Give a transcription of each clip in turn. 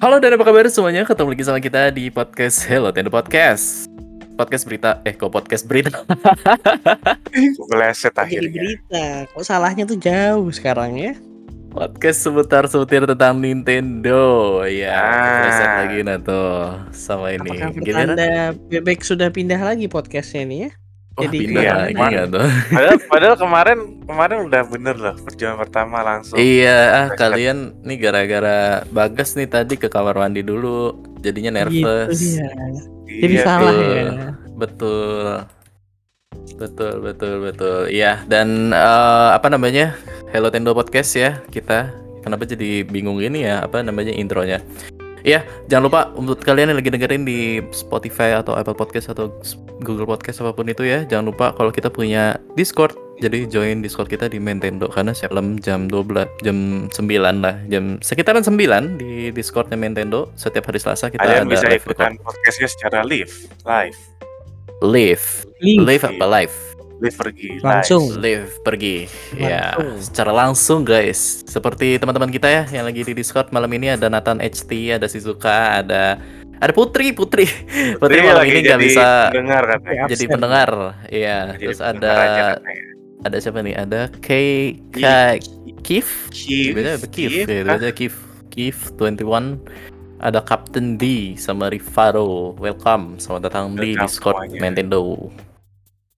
Halo dan apa kabar semuanya? Ketemu lagi sama kita di podcast Hello Tendo Podcast. Podcast berita, eh kok podcast berita? Meleset Jadi akhirnya. berita. Kok salahnya tuh jauh sekarang ya? podcast seputar seputar tentang Nintendo. Ya, Ah. meleset lagi nah tuh sama ini. Apakah bebek sudah pindah lagi podcastnya nih ya? Wah, jadi pindah iya, lagi emang. nggak tuh? Padahal, padahal kemarin kemarin udah bener loh perjuangan pertama langsung. Iya, ah, kalian nih gara-gara Bagas nih tadi ke kamar mandi dulu, jadinya nervous. Gitu dia. Jadi Iya, salah betul. ya. Betul. Betul, betul, betul. Iya, dan eh, apa namanya? Hello Tendo Podcast ya, kita. Kenapa jadi bingung ini ya, apa namanya intronya? Iya, jangan lupa untuk kalian yang lagi dengerin di Spotify atau Apple Podcast atau Google Podcast apa pun itu ya, jangan lupa kalau kita punya Discord. Jadi join Discord kita di Nintendo karena setiap malam jam 12 jam 9 lah, jam sekitaran 9 di Discordnya Nintendo setiap hari Selasa kita Kalian ada bisa live ikutan podcastnya secara live, live, live. Live. Live apa live? Live pergi. Langsung. Live pergi. Ya Langsung. secara langsung guys. Seperti teman-teman kita ya yang lagi di Discord malam ini ada Nathan HT ada Shizuka ada ada Putri Putri. Putri Jadi malam ini nggak bisa dengar katanya. jadi absen. pendengar. Iya Jadi terus pendengar ada aja katanya. ada siapa nih? Ada K K Kif. Kif, beda Kif Kif, ya? Ah, beda Kif Kif 21 ada Captain D sama Rivaro welcome. Selamat datang di Welcome Discord semuanya. Nintendo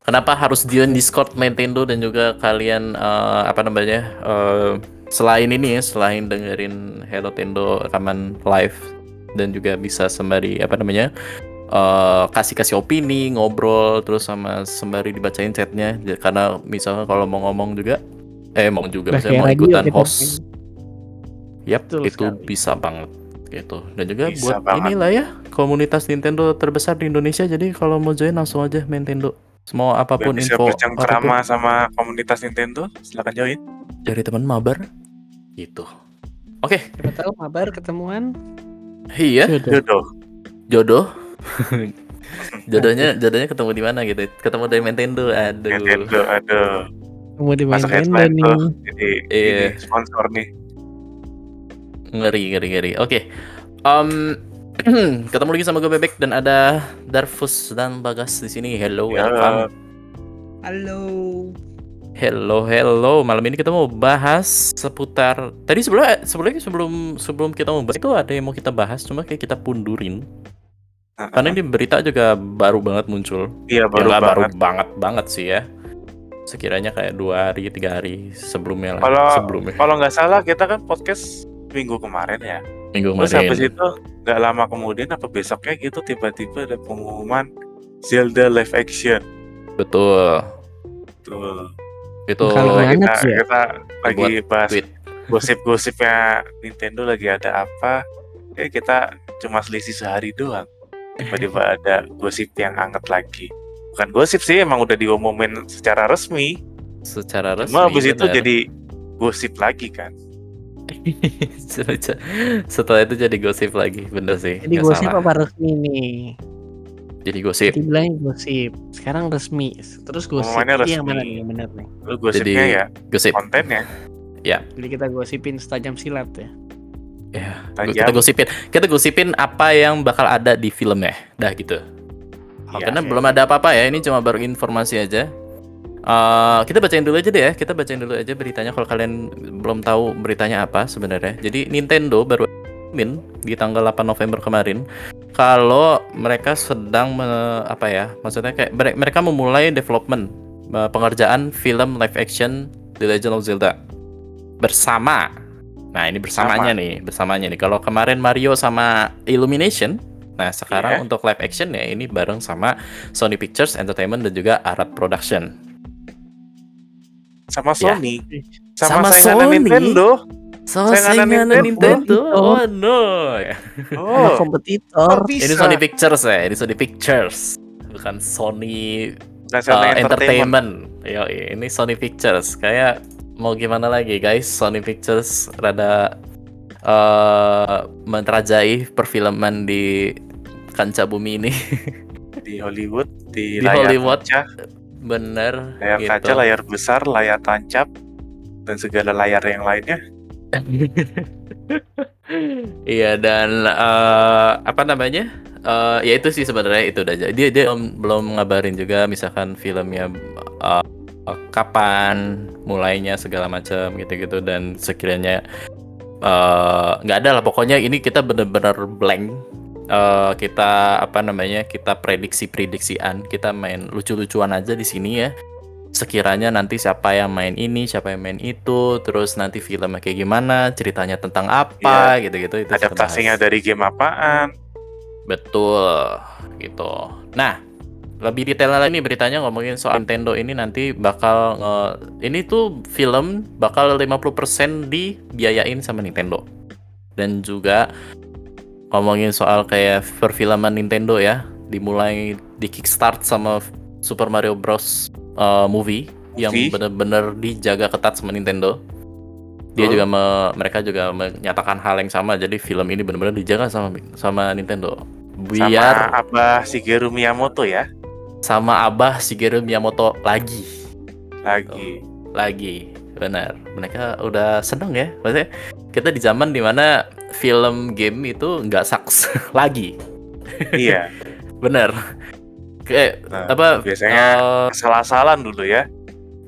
Kenapa harus join Discord Nintendo dan juga kalian eh, apa namanya eh, selain ini ya selain dengerin Hello Tendo rekaman live dan juga bisa sembari apa namanya eh, kasih-kasih opini ngobrol terus sama sembari dibacain chatnya Ya, karena misalnya kalau mau ngomong juga eh mau juga Udah misalnya mau ikutan kita host Yap, Betul itu sekali. bisa banget gitu. Dan juga Bisa buat banget. inilah ya komunitas Nintendo terbesar di Indonesia. Jadi kalau mau join langsung aja Nintendo. Semua apa pun bisa info bercengkrama sama komunitas Nintendo, silakan join. dari teman mabar gitu. Oke, Siapa tahu mabar ketemuan. iya Jodoh. Jodoh. jodoh. jodohnya jodohnya ketemu di mana gitu? Ketemu dari Nintendo. Aduh. Nintendo, aduh. Kamu di Masuk Nintendo nih. tuh. Jadi Iya. ini sponsor nih. Ngeri, ngeri, ngeri. Oke. Em, ketemu lagi sama gue Bebek dan ada Darfus dan Bagas di sini. Hello, Ya. welcome. Halo. Hello, hello. Malam ini kita mau bahas seputar. Tadi sebelum sebelumnya sebelum sebelum kita mau bahas itu ada yang mau kita bahas, cuma kayak kita pundurin. Karena ini berita juga baru banget muncul. Iya Ya, baru nggak banget. baru banget banget sih ya. Sekiranya kayak dua hari, tiga hari sebelumnya lah. Kalau- sebelumnya Kalau nggak salah kita kan podcast minggu kemarin ya. minggu Terus kemarin. habis itu nggak lama kemudian apa besoknya gitu tiba-tiba ada pengumuman Zelda live action. Betul. Tuh. Itu Kalau Kita, kita, ya. kita lagi bahas tweet. gosip-gosipnya Nintendo lagi ada apa. Ya kita cuma selisih sehari doang. Tiba-tiba ada gosip yang hangat lagi. Bukan gosip sih, emang udah diumumin secara resmi. secara resmi. Cuma habis itu jadi gosip lagi kan. Setelah itu jadi gosip lagi, bener sih. Jadi nggak gosip salah. apa resmi nih? Jadi gosip. Tadi bilangnya gosip. Sekarang resmi. Terus gosip Pengumumannya ini yang resmi. mana nih yang benar nih? Lalu gosipnya Jadi- ya Gosip. kontennya. Jadi kita gosipin setajam silat ya. Ya, Tajam. kita gosipin. Kita gosipin apa yang bakal ada di filmnya. Dah gitu. Oh, Iya, karena iya. belum ada apa-apa ya, ini cuma baru informasi aja. Eh, kita bacain dulu aja deh ya. Kita bacain dulu aja beritanya kalau kalian belum tahu beritanya apa sebenarnya. Jadi Nintendo baru min di tanggal 8 November kemarin kalau mereka sedang me- apa ya? Maksudnya kayak mere- mereka memulai development pengerjaan film live action The Legend of Zelda bersama. Nah, ini bersamanya nih, bersamanya nih. Kalau kemarin Mario sama Illumination, nah sekarang Iya. untuk live action ya ini bareng sama Sony Pictures Entertainment dan juga Arad Production. Sama Ya. Sony. Sama Sama, saingan Sony? Nintendo. So, Saingan Nintendo. Nintendo. Oh. No. Sama Oh, kompetitor. Ini Sony Pictures ya, ini Sony Pictures. Bukan Sony National uh, Entertainment. Entertainment. Yo, ini Sony Pictures. Kayak mau gimana lagi, guys? Sony Pictures rada eh menterajai perfilman di kancah bumi ini. di Hollywood, di, Di layar Hollywood. kaca, Bener. layar gitu. kaca, layar besar, layar tancap, dan segala layar yang lainnya. Iya dan eh, apa namanya? Eh, ya itu sih sebenarnya itu udah aja. Dia dia belum, belum ngabarin juga misalkan filmnya eh, eh, kapan mulainya segala macam gitu-gitu dan sekiranya nggak ada lah pokoknya ini kita bener-bener blank. Eh, kita apa namanya? Kita prediksi-prediksian, kita main lucu-lucuan aja di sini ya. Sekiranya nanti siapa yang main ini, siapa yang main itu, terus nanti filmnya kayak gimana, ceritanya tentang apa, gitu-gitu itu Adaptasinya dari game apaan? Betul, gitu. Nah, lebih detail lagi nih beritanya ngomongin soal Nintendo ini nanti bakal nge- ini tuh film bakal 50% dibiayain sama Nintendo. Dan juga ngomongin soal kayak perfilman Nintendo ya, dimulai di kickstart sama Super Mario Bros uh, movie yang Movie? bener-bener dijaga ketat sama Nintendo. Dia Betul. juga me- mereka juga menyatakan hal yang sama. Jadi film ini benar-benar dijaga sama sama Nintendo. Biar Sama Abah Shigeru Miyamoto ya sama Abah Shigeru Miyamoto lagi. lagi. Lagi. Benar. Mereka udah seneng ya. Maksudnya kita di zaman di mana film game itu nggak saks lagi. iya. Bener. Kayak Nah, apa? biasanya eh, asal-asalan dulu ya.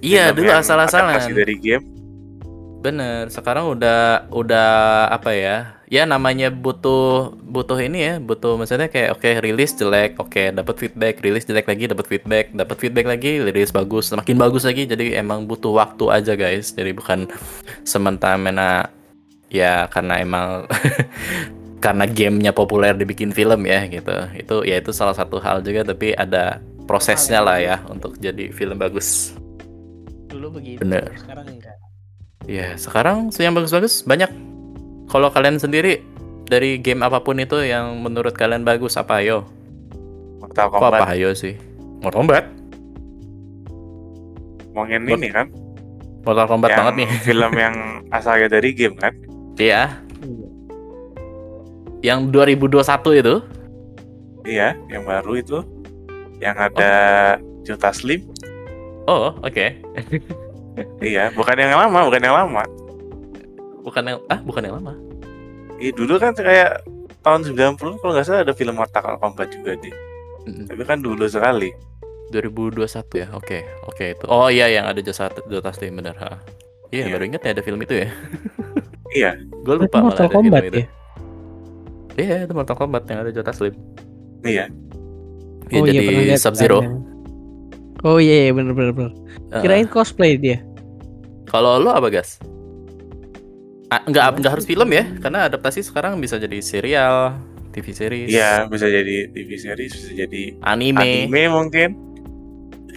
iya dulu asal-asalan. dari game. Bener, sekarang udah udah apa ya? Ya namanya butuh butuh ini ya, butuh maksudnya kayak oke rilis jelek, oke dapat feedback, rilis jelek lagi dapat feedback, dapat feedback lagi, rilis bagus, semakin bagus lagi. Jadi emang butuh waktu aja guys. Jadi bukan sementara ya karena emang karena gamenya populer dibikin film ya gitu. Itu ya itu salah satu hal juga tapi ada prosesnya lah ya untuk jadi film bagus. Dulu begitu. Bener. Sekarang enggak. Ya, sekarang yang bagus-bagus banyak. Kalau kalian sendiri dari game apa pun itu yang menurut kalian bagus apa ayo? Mortal Kok apa Kombat ayo sih? Mortal Kombat. ngomongin ini kan. Mortal Kombat yang banget nih. film yang asalnya dari game kan. Iya, Iya. yang 2021 itu. Iya, yang baru itu. Yang ada Jota Slim. Oh, oke. Iya, bukan yang lama, bukan yang lama. Bukan yang ah, bukan yang lama. Iya, dulu kan kayak tahun 90 kalau nggak salah ada film Mortal Kombat juga deh. Mm-mm. Tapi kan dulu sekali. 2021 ya. Oke, oke itu. Oh iya yang ada jasa Dota Steam benar. ha. Iya, Iya. baru ingat ya ada film itu ya. Iya, Gue Itu lupa malah Mortal Kombat itu. ya? Iya, itu Mortal Kombat yang ada Jota Slim. iya. Dia oh iya jadi lihat Sub Zero. tayang. Oh iya, iya bener bener bener. Kirain cosplay dia. Kalau lo apa gas? Ah, nggak nggak harus film ya, karena adaptasi sekarang bisa jadi serial, TV series, Iya, bisa jadi TV series, bisa jadi anime. anime mungkin.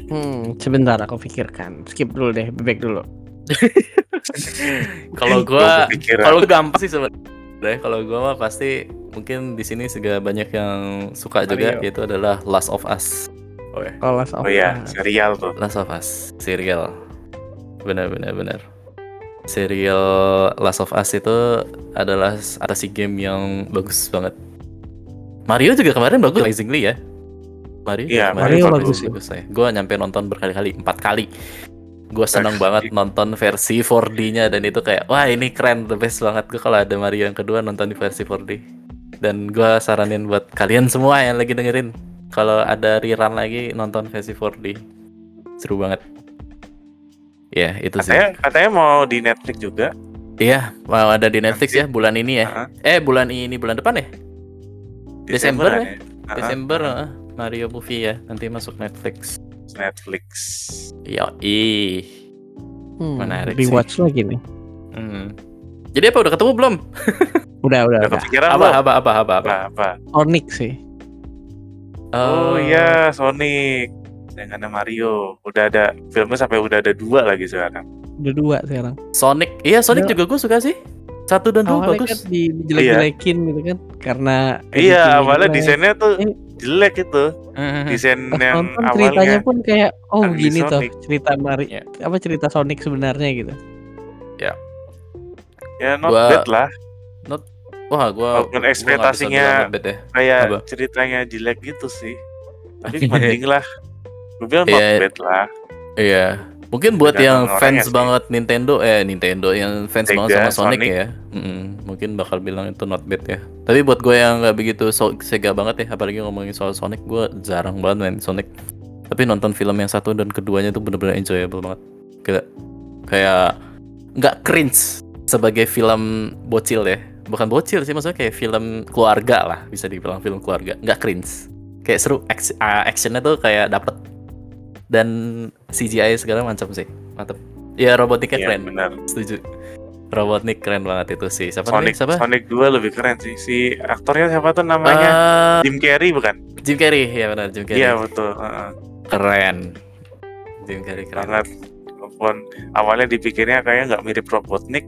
Hmm, sebentar aku pikirkan. Skip dulu deh, bebek dulu. Kalau Gua kalau gampang sih sebenarnya. Kalau gua mah pasti mungkin di sini juga banyak yang suka juga, Mario. yaitu adalah Last of Us. Oh ya, Kalau Last of Oh iya, Us. serial tuh. Last of Us, serial. Benar benar benar. Serial Last of Us itu adalah adaptasi game yang bagus banget. Mario juga kemarin bagus, amazingly ya. Mario, Iya, kemarin Mario bagus, bagus sih. bagus saya. Gue nyampe nonton berkali-kali, empat kali. Gue seneng Bagus. banget nonton versi 4D-nya dan itu kayak wah ini keren, the best banget. Gue kalau ada Mario yang kedua nonton di versi 4D. Dan gue saranin buat kalian semua yang lagi dengerin, kalau ada rerun lagi nonton versi 4D, seru banget. Ya itu sih. Katanya, katanya mau di Netflix juga. Iya, mau ada di Netflix ya bulan ini ya. Heeh. Eh bulan ini bulan depan ya? Desember ya? Heeh, Desember heeh. heeh. Mario movie ya, nanti masuk Netflix. Netflix. Iya, ih. Hmm, Menarik Rewatch lagi nih. Hmm. Jadi apa udah ketemu belum? Udah, udah, Udah kepikiran Apa apa apa apa apa? Apa, apa? Sonic sih. Oh iya, Sonic. Dengan ada Mario. Udah ada filmnya sampai udah ada dua lagi sekarang. Udah dua sekarang. Sonic. Iya, Sonic Udah. juga gue suka sih. Satu dan dua bagus. kan di- dijelek-jelekin gitu kan karena Iya, awalnya jelek. desainnya tuh Eh. Jelek itu. Desain Pas yang nonton ceritanya awalnya. pun kayak oh Andy gini tuh cerita Mari Ya. apa cerita Sonic sebenarnya gitu. Ya not Gua- bad lah. Wah, gua Walaupun gua ekspektasinya not ya. Kayak Apa? ceritanya jelek gitu sih. Tapi mending lah. Gue bilang not Iya. bad lah. Iya. Mungkin buat yang fans sih. banget Nintendo eh Nintendo yang fans Sega, banget sama Sonic, Sonic. ya. mm-mm, mungkin bakal bilang itu not bad ya. Tapi buat gue yang nggak begitu so Sega banget ya, apalagi ngomongin soal Sonic, gue jarang banget main Sonic. Tapi nonton film yang satu dan keduanya tuh bener-bener enjoyable banget. Kayak kayak nggak cringe sebagai film bocil ya. Bukan bocil sih maksudnya kayak film keluarga lah, bisa dibilang film keluarga. Nggak cringe. Kayak seru action, actionnya tuh kayak dapet dan CGI sekarang macam sih mantap ya robotiknya Iya, keren benar. setuju Robotnik keren banget itu sih siapa Sonic siapa Sonic 2 lebih keren sih. Si aktornya siapa tuh namanya? Eh, Jim Carrey bukan? Jim Carrey ya benar Jim Carrey Iya betul. heeh. keren Jim Carrey keren banget. Walaupun awalnya dipikirnya kayak nggak mirip Robotnik,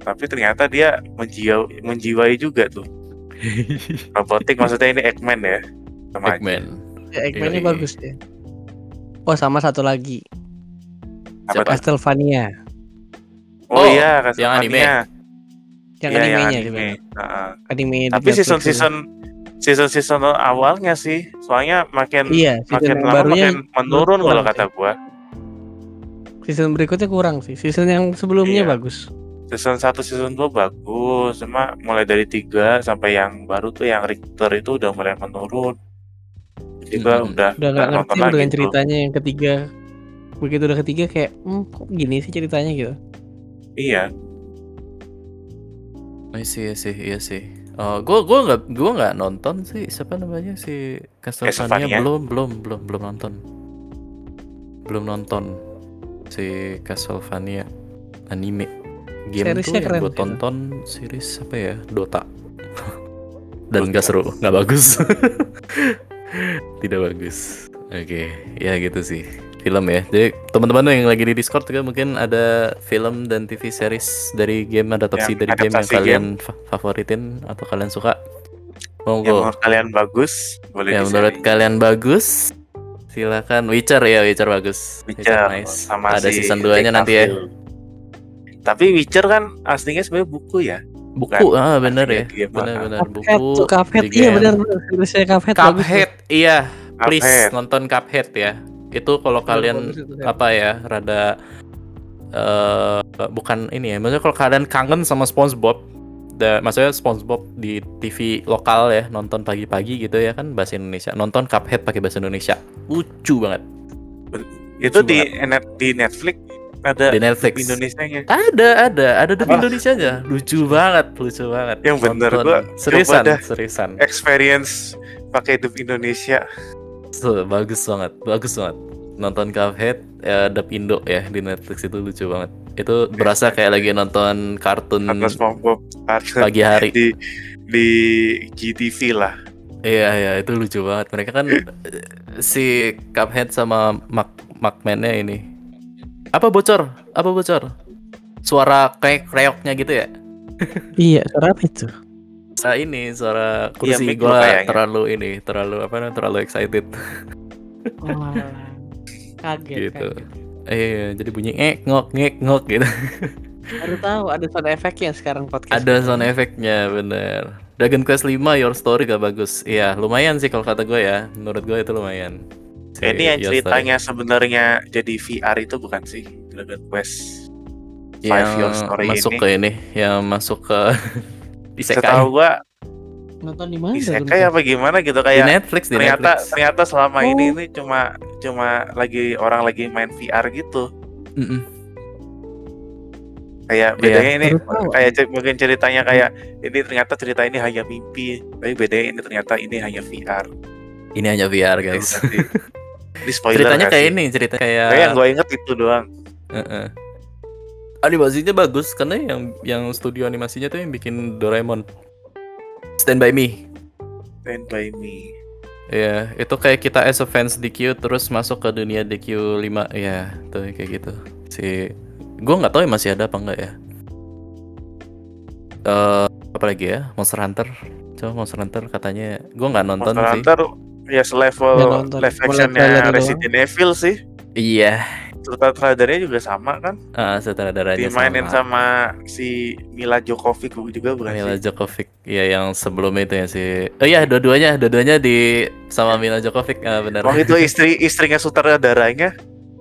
tapi ternyata dia menjiwa, menjiwai juga tuh. Robotnik maksudnya ini Eggman ya. Sama aja. Eggman Ya, Eggman-nya Yoi. bagus deh. Oh sama satu lagi Apa? Castlevania Oh, Oh, iya, yang anime. Castlevania. yang Iya, animenya anime. sebenarnya. Heeh. Animenya di Tapi season season season season awalnya sih, soalnya makin Iya, makin yang lama barunya makin menurun kalau sih. kata gua. season berikutnya kurang sih. Season yang sebelumnya Iya. bagus. Season 1 season 2 bagus, cuma mulai dari 3 sampai yang baru tuh yang Richter itu udah mulai menurun. Jadi gua Mm-mm. udah Udah nggak nggak ngerti nonton dengan lagi tuh. ceritanya yang ketiga. Begitu udah ketiga kayak, hmm, kok gini sih ceritanya? gitu. Iya, iya sih iya sih iya sih. Oh, gua gua nggak gua nggak nonton sih siapa namanya si Castlevania belum belum belum belum nonton. Belum nonton si Castlevania anime. Game Seriesnya tuh yang keren gue sih, tonton series apa ya? Dota. Dan gak seru nggak bagus tidak bagus. Oke ya gitu sih. Film ya. Jadi teman-teman yang lagi di Discord juga mungkin ada film dan TV series dari game adaptasi Yang dari game yang kalian fa- favoritin atau kalian suka? Yang monggo menurut kalian bagus boleh yang menurut kalian bagus silakan. Witcher ya Witcher bagus. Witcher nice. sama ada si season 2 nya nanti ya. Tapi Witcher kan aslinya sebenarnya buku ya. Buku ah bener ya aslinya game. bener-bener Cuphead buku Cuphead. Iya benar benar. Seriesnya Cuphead. Cuphead iya please Cuphead. nonton Cuphead ya itu kalau kalian Seth. apa ya rada eh bukan ini ya maksudnya kalau kalian kangen sama SpongeBob da, maksudnya SpongeBob di TV lokal ya nonton pagi-pagi gitu ya kan bahasa Indonesia nonton Cuphead pakai bahasa Indonesia lucu banget Itu Lucu di net, di Netflix ada di Netflix Indonesianya. ada ada ada di? Indonesia nya lucu banget lucu banget Yang bener, Nonton. gua seriusan seriusan Experience pakai dub Indonesia. So, bagus banget, bagus banget. Nonton Cuphead ya dub Indo ya di Netflix itu lucu banget. Itu berasa kayak lagi nonton kartun pagi hari. di di GTV lah. Iya iya itu lucu banget. Mereka kan eh, si Cuphead sama Mark Markman-nya ini. Apa bocor? Apa bocor? Suara kayak kreoknya gitu ya? Iya, suara apa itu? Suara ini, suara kursi mic lo gua kayaknya. terlalu ini, terlalu apa namanya? Terlalu excited. Oh, kaget, Gitu. kaget. Iya, jadi bunyi ngek ngok ngek ngok gitu. Baru tahu ada sound effect-nya sekarang podcast. Ada sound efeknya bener. Dragon Quest 5 Your Story gak bagus. Iya, lumayan sih kalau kata gue ya. Menurut gue itu lumayan. Eh, Ini yang Your ceritanya sebenarnya jadi VR itu bukan sih Dragon Quest. Five yang Your Story masuk ini. ke ini, yang masuk ke isekai Setahu gua Nonton di mana? isekai apa gimana gitu di kayak Netflix di ternyata Netflix. ternyata selama ini Oh. ini cuma cuma lagi orang lagi main VR gitu. Mm-mm. Kayak Iya. bedanya ini Baru tahu. kayak mungkin ceritanya kayak ini ternyata cerita ini hanya mimpi, tapi bedanya ini ternyata ini hanya VR. Ini hanya VR guys. Ini spoiler Ceritanya kayak sih? ini, cerita kayak Kayak yang gue inget itu doang. Heeh. Animasinya bagus karena yang yang studio animasinya tuh yang bikin Doraemon. Stand by Me. Stand by me. Iya, itu kayak kita as a fans DQ terus masuk ke dunia DQ 5 ya, tuh kayak gitu. Si gua nggak tahu ya masih ada apa enggak ya. Eh apa lagi ya? Monster Hunter. Coba Monster Hunter katanya gua nggak nonton Monster sih. Hunter ya selevel live actionnya trailer doang. Resident Evil sih. Iya, Sutradaranya juga sama kan? ah sutradaranya Dimainin sama. sama si Mila Jokovic juga bukan Mila sih? Jokovic, ya yang sebelum itu ya si. Oh iya, dua-duanya, dua-duanya di sama Mila Jokovic, ah, benar. Oh itu istri istrinya sutradaranya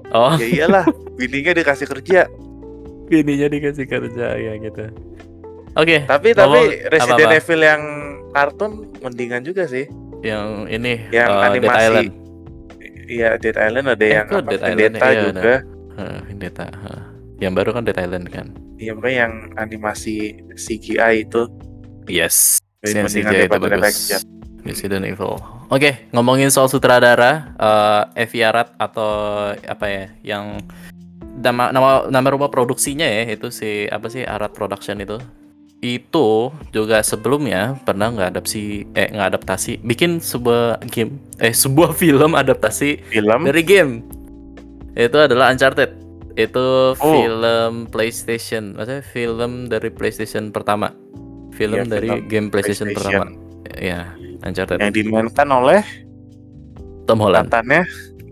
Oh, Ya iyalah, bininya dikasih kerja. bininya dikasih kerja ya gitu. Oke, Tapi Ngomong- tapi Resident apa-apa? Evil yang kartun mendingan juga sih. Yang ini Yang Dead animasi. Island. Iya, Dead Island ada Eh, yang apa Dead Island? Vendetta Iya, juga. Heh, Vendetta. heh. Yang baru kan Dead Island kan. Iya, makanya yang animasi CGI itu Yes. Yang CGI itu bagus. Resident. Resident Evil. Oke, ngomongin soal sutradara, eh Evi Arad atau apa ya, yang nama nama nama rumah produksinya ya itu si apa sih Arad Production itu. Itu juga sebelumnya pernah nggak adaptasi eh nggak adaptasi bikin sebuah game eh sebuah film adaptasi Film dari game. Itu adalah Uncharted. Itu Oh. film PlayStation, maksudnya film dari PlayStation pertama. Film Iya, dari film game PlayStation, pertama. PlayStation. Ya, Uncharted. yang dimainkan oleh Tom Holland. mantannya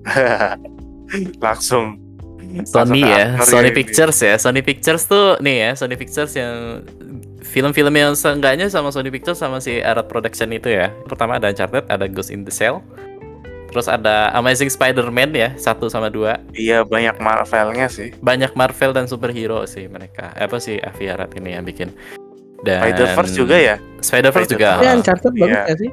langsung Sony ya, Sony ya ini. Pictures ya. Sony Pictures tuh nih ya, Sony Pictures yang film-film yang seenggaknya sama Sony Pictures sama si Arad Production itu ya. Pertama ada Uncharted, ada Ghost in the Shell. Terus ada Amazing Spider-Man ya, satu sama dua. iya banyak Marvelnya sih. Banyak Marvel dan superhero sih mereka. Apa sih Avi Arad ini yang bikin. Dan Spider-Verse juga ya. Spider-Verse juga. Ya Uncharted bagus Iya. gak sih?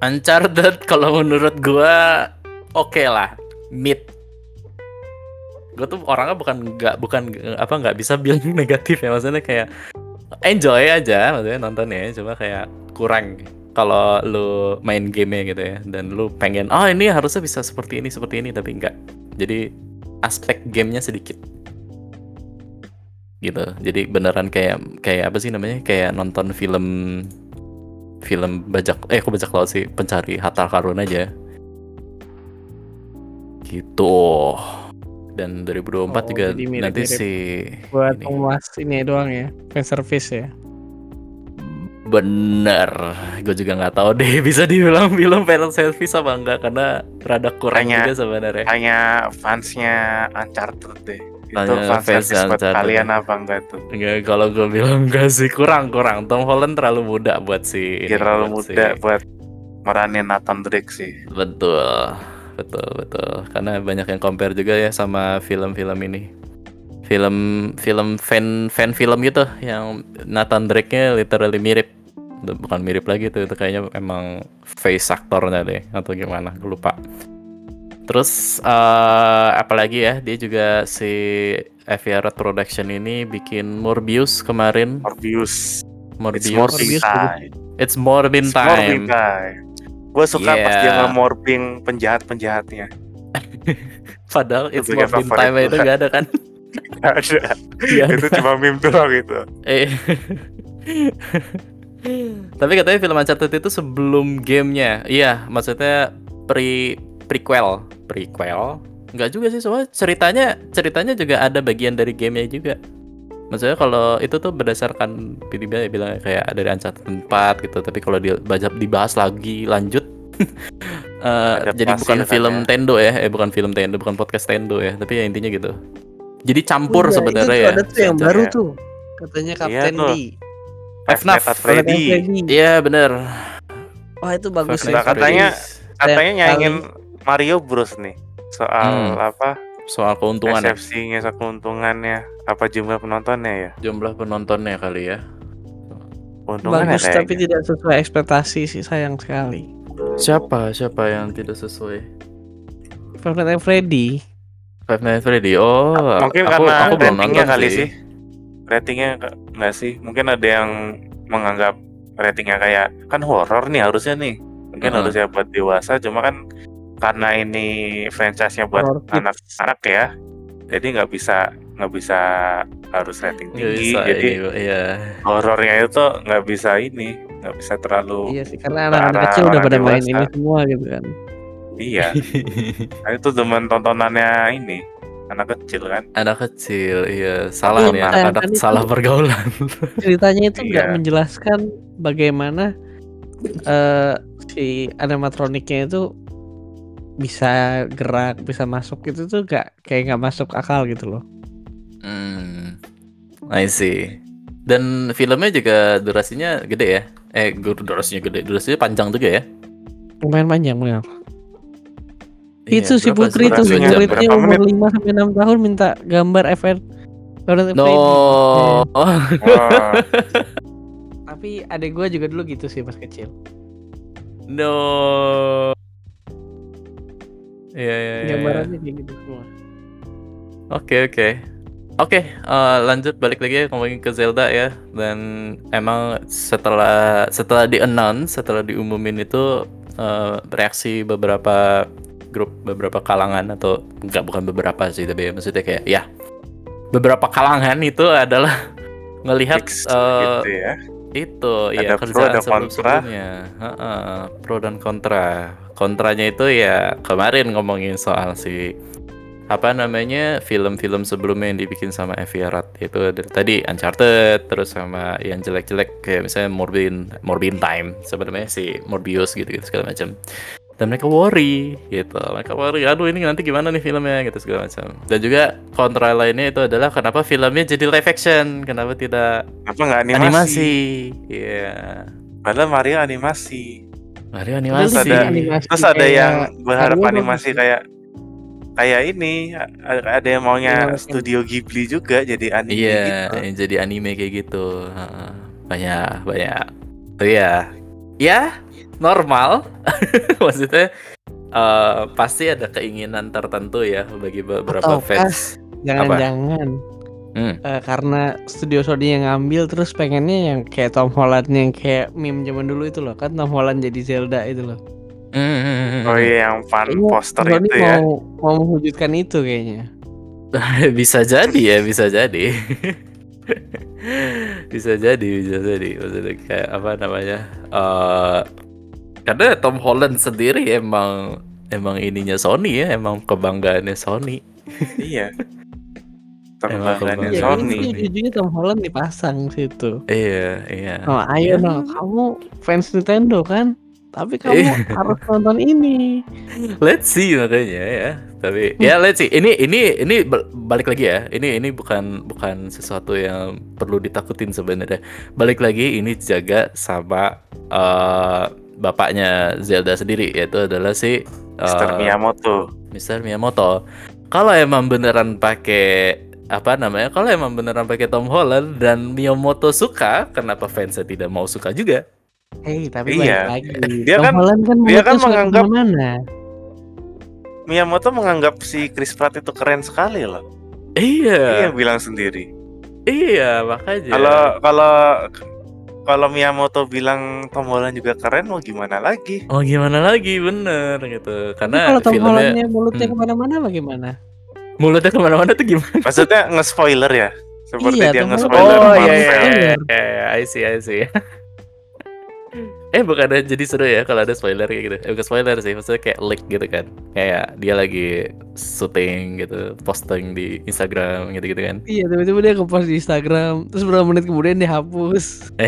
Uncharted kalau menurut gua oke lah, mid. Gue tuh orangnya bukan nggak bukan apa nggak bisa bilang negatif ya maksudnya kayak enjoy aja maksudnya nontonnya cuma kayak kurang kalau lu main game gitu ya dan lu pengen oh ini harusnya bisa seperti ini seperti ini tapi enggak. Jadi aspek gamenya sedikit. Gitu. Jadi beneran kayak kayak apa sih namanya? Kayak nonton film film bajak eh aku bajak laut sih? Pencari harta karun aja. Gitu dan 2024 Oh, juga jadi mirip-mirip. nanti si Buat ini. penguas ini doang ya, fan service ya. bener gue juga nggak tahu deh bisa dibilang film fan service apa enggak karena rada kurang Hanya- juga sebenarnya Hanya fansnya Uncharted deh. Itu Hanya fans buat kalian ya. apa enggak tuh? Enggak, kalau gue bilang enggak sih kurang kurang Tom Holland terlalu muda buat si Dia ini, terlalu buat muda si- buat meranin Nathan Drake sih. Betul, betul, betul. Karena banyak yang compare juga ya sama film-film ini. Film film fan fan film gitu yang Nathan Drake-nya literally mirip. Bukan mirip lagi tuh, itu kayaknya emang face aktornya deh atau gimana, gue lupa. Terus eh apalagi ya, dia juga si Arad Production ini bikin Morbius kemarin. Morbius. Morbius. It's Morbin time. It's Morbin It's Morbin time. Gue suka pas dia Yeah. nge-morbing penjahat-penjahatnya. Padahal it's Itu juga Morbin favorit time itu gak ada kan? Gak ada. Ada. Itu cuma meme doang gitu. Eh. Tapi katanya film Uncharted itu sebelum gamenya. Iya, maksudnya pre prequel, prequel. Enggak juga sih, soalnya ceritanya ceritanya juga ada bagian dari gamenya juga. Maksudnya kalau itu tuh berdasarkan tiba-tiba ya bilang kayak ada dari Uncharted 4 gitu, tapi kalau dibahas, dibahas lagi lanjut eh, jadi bukan kan film ya. Tendo ya, eh bukan film Tendo, bukan podcast Tendo ya, tapi ya intinya gitu. Jadi campur Oh iya, sebenarnya itu ya. Ada tuh yang baru tuh. Katanya Iya Kapten tuh. D. At Freddy. Iya bener. Wah itu bagus ya. Nah, at katanya- Freddy's. Katanya nyaingin Mario Bros nih. Soal Hmm. apa? soal keuntungan ya, Persepsinya, soal keuntungannya. Apa jumlah penontonnya ya? jumlah penontonnya kali ya. Keuntungannya Bagus tapi tidak sesuai ekspektasi sih sayang sekali. Siapa siapa yang tidak sesuai? Five Nights at Freddy. Five Nights at Freddy. Oh, Mungkin aku, karena aku belum ratingnya nonton kali sih. sih. Ratingnya nggak sih? Mungkin ada yang menganggap ratingnya kayak kan horor nih harusnya nih. Mungkin Heeh. harusnya buat dewasa, cuma kan karena ini franchise-nya buat anak-anak ya. Jadi nggak bisa nggak bisa harus rating tinggi. bisa Jadi iya. horornya itu nggak bisa ini, nggak bisa terlalu Iya sih karena anak-anak kecil udah pada main ini semua gitu kan. iya. Nah, itu teman tontonannya ini anak kecil kan. Anak kecil, iya. Salah nih anak-anak salah pergaulan. Ceritanya itu nggak Iya. menjelaskan bagaimana eh si animatroniknya itu bisa gerak, bisa masuk itu tuh nggak kayak nggak masuk akal gitu loh. Hmm. I see. Dan filmnya juga durasinya gede ya? Eh, dur- durasinya gede. Durasinya panjang juga ya? Lumayan panjang benar. itu si Iya, berapa Putri jam. muridnya umur? 5 sampai 6 tahun minta gambar FR No. Wah, tapi adek gue juga dulu gitu sih pas kecil. No. Iya, iya, iya. Gambarannya kayak gitu semua. Oke oke oke eh, lanjut balik lagi ya ngomongin ke Zelda ya dan emang setelah setelah di announce setelah diumumin itu eh, reaksi beberapa grup beberapa kalangan atau enggak bukan beberapa sih tapi maksudnya kayak ya beberapa kalangan itu adalah ngelihat fix eh, gitu ya. Itu Ada ya pro, kerjaan ada sebelum sebelumnya. Heeh, pro dan kontra. Kontranya itu ya kemarin ngomongin soal si apa namanya film-film sebelumnya yang dibikin sama Avi Arad itu dari tadi Uncharted terus sama yang jelek-jelek kayak misalnya Morbin Morbin Time sebenarnya si Morbius gitu gitu segala macam dan mereka worry gitu mereka worry aduh ini nanti gimana nih filmnya gitu segala macam dan juga kontra lainnya itu adalah kenapa filmnya jadi live action kenapa tidak Apa nggak animasi? animasi iya Padahal Mario animasi. Mario Terus animasi ada, animasi terus ada kayak yang berharap Mario animasi kayak kayak ini ada yang maunya Iya, studio Ghibli juga jadi anime Iya, gitu. yang jadi anime kayak gitu. Heeh. Banyak, banyak. Oh iya. Ya, normal. Maksudnya eh, pasti ada keinginan tertentu ya bagi beberapa Ataukah fans. Jangan-jangan Hmm. eh, karena studio Sony yang ngambil terus pengennya yang kayak Tom Holland yang kayak meme zaman dulu itu loh kan Tom Holland jadi Zelda itu loh. Hmm, hmm, hmm. Oh iya yang fan Kayaknya poster Sony itu ya. mau mau mewujudkan itu kayaknya. bisa jadi ya, bisa jadi. bisa jadi, bisa jadi. Maksudnya kayak apa namanya? eh karena Tom Holland sendiri emang emang ininya Sony ya, emang kebanggaannya Sony. Iya. Emang kebanggaan. Iya, Sony. ini ujungnya Tom Holland dipasang situ. Iya, iya. Oh, ayo Ya. no, kamu fans Nintendo kan? Tapi kamu Iya. harus nonton ini. Let's see makanya ya. Tapi ya let's see. Ini ini ini bal- balik lagi ya. Ini ini bukan bukan sesuatu yang perlu ditakutin sebenarnya. Balik lagi ini jaga sama eh, bapaknya Zelda sendiri yaitu adalah si eh, Mr. Miyamoto. Mr. Miyamoto. Kalau emang beneran pakai apa namanya? Kalau emang beneran pakai Tom Holland dan Miyamoto suka, kenapa fansnya tidak mau suka juga? Hei, tapi Iya. lagi. Dia Tom kan- Holland kan dia kan menganggap- ke mana-mana. Miyamoto menganggap si Chris Pratt itu keren sekali loh. Iya, Iya bilang sendiri. iya makanya. Kalau kalau kalau Miyamoto bilang Tom Holland juga keren mau gimana lagi? Oh gimana lagi bener gitu karena kalau Tom filmnya Hollandnya mulutnya Hmm. ke mana-mana bagaimana? mulutnya ke mana-mana tuh gimana? Maksudnya nge-spoiler ya? Seperti Iya, dia nge-spoiler. Oh Marvel. iya iya Spoiler. iya iya, I see I see. Eh bukan ada jadi seru ya kalau ada spoiler kayak gitu. Eh bukan spoiler sih, maksudnya kayak leak gitu kan. Kayak dia lagi syuting gitu, posting di Instagram gitu-gitu kan. Iya, tiba-tiba dia nge-post di Instagram, terus beberapa menit kemudian dihapus.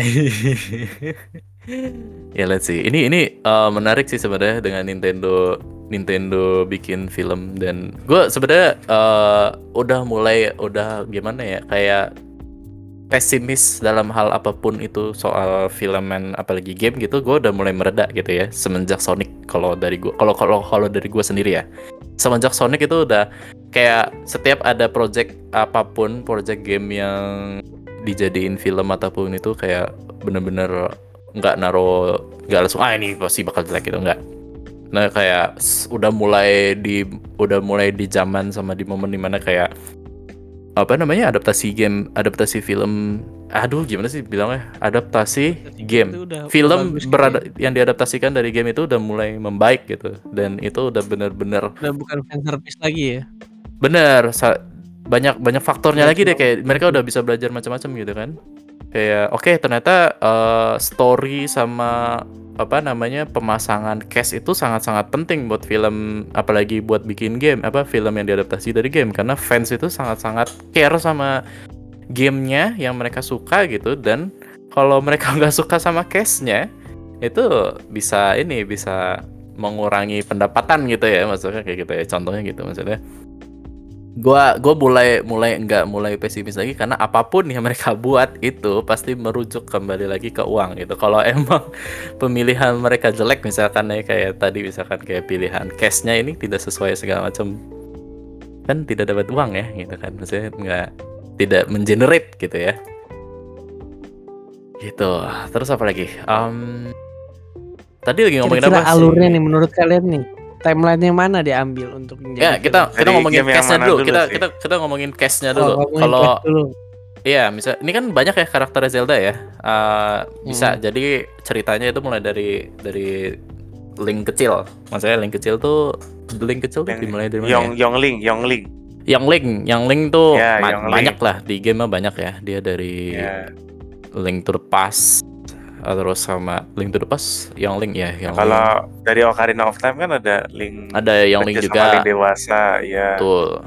ya let's see. Ini ini eh, menarik sih sebenarnya dengan Nintendo Nintendo bikin film dan gue sebenarnya eh, udah mulai udah gimana ya kayak pesimis dalam hal apa pun itu soal filman apalagi game gitu gue udah mulai mereda gitu ya semenjak Sonic kalau dari gue kalau kalau kalau dari gue sendiri ya. Semenjak Sonic itu udah kayak setiap ada project apa pun project game yang dijadiin film ataupun itu kayak bener-bener nggak naro nggak langsung ah ini pasti bakal jelek gitu nggak. Nah kayak udah mulai di udah mulai di zaman sama di momen di mana kayak apa namanya adaptasi game adaptasi film. Aduh gimana sih bilangnya? Adaptasi game. Film berada gitu. yang diadaptasikan dari game itu udah mulai membaik gitu. Dan itu udah bener-bener udah bukan fan service lagi ya. bener banyak banyak faktornya Iya, lagi deh cuma- kayak mereka udah bisa belajar macam-macam gitu kan kayak oke ternyata eh, story sama apa namanya pemasangan cast itu sangat-sangat penting buat film apalagi buat bikin game apa film yang diadaptasi dari game. Karena fans itu sangat-sangat care sama gamenya yang mereka suka gitu. Dan kalau mereka nggak suka sama castnya itu bisa ini bisa mengurangi pendapatan gitu ya. Maksudnya kayak gitu ya contohnya gitu maksudnya gua gua mulai mulai nggak mulai pesimis lagi karena apa pun yang mereka buat itu pasti merujuk kembali lagi ke uang gitu. Kalau emang pemilihan mereka jelek misalkan ya kayak tadi misalkan kayak pilihan cashnya ini tidak sesuai segala macam kan tidak dapat uang ya gitu kan. Maksudnya nggak tidak mengenerate gitu ya. Gitu. Terus apa lagi? Em, tadi lagi ngomongin apa sih? alurnya nih menurut kalian nih timelinenya mana diambil untuk Ya, kita film? kita ngomongin yang cashnya mana dulu. dulu Kita sih? kita kita ngomongin cashnya Oh, dulu. ngomongin Kalau iya, misal ini kan banyak ya karakter Zelda ya. Eh, bisa Hmm. jadi ceritanya itu mulai dari dari link kecil. Maksudnya link kecil tuh link kecil tuh Yang- dimulai dari mana? Yong ya? Yongling, Yongling. Yang link, yang link tuh Ya, ma- Yang banyak lah di game mah banyak ya. Dia dari Ya. link to the past terus sama link to the past, yang link ya, yang link. Kalau dari Ocarina of Time kan ada link ada yang link juga. link dewasa, ya. Betul.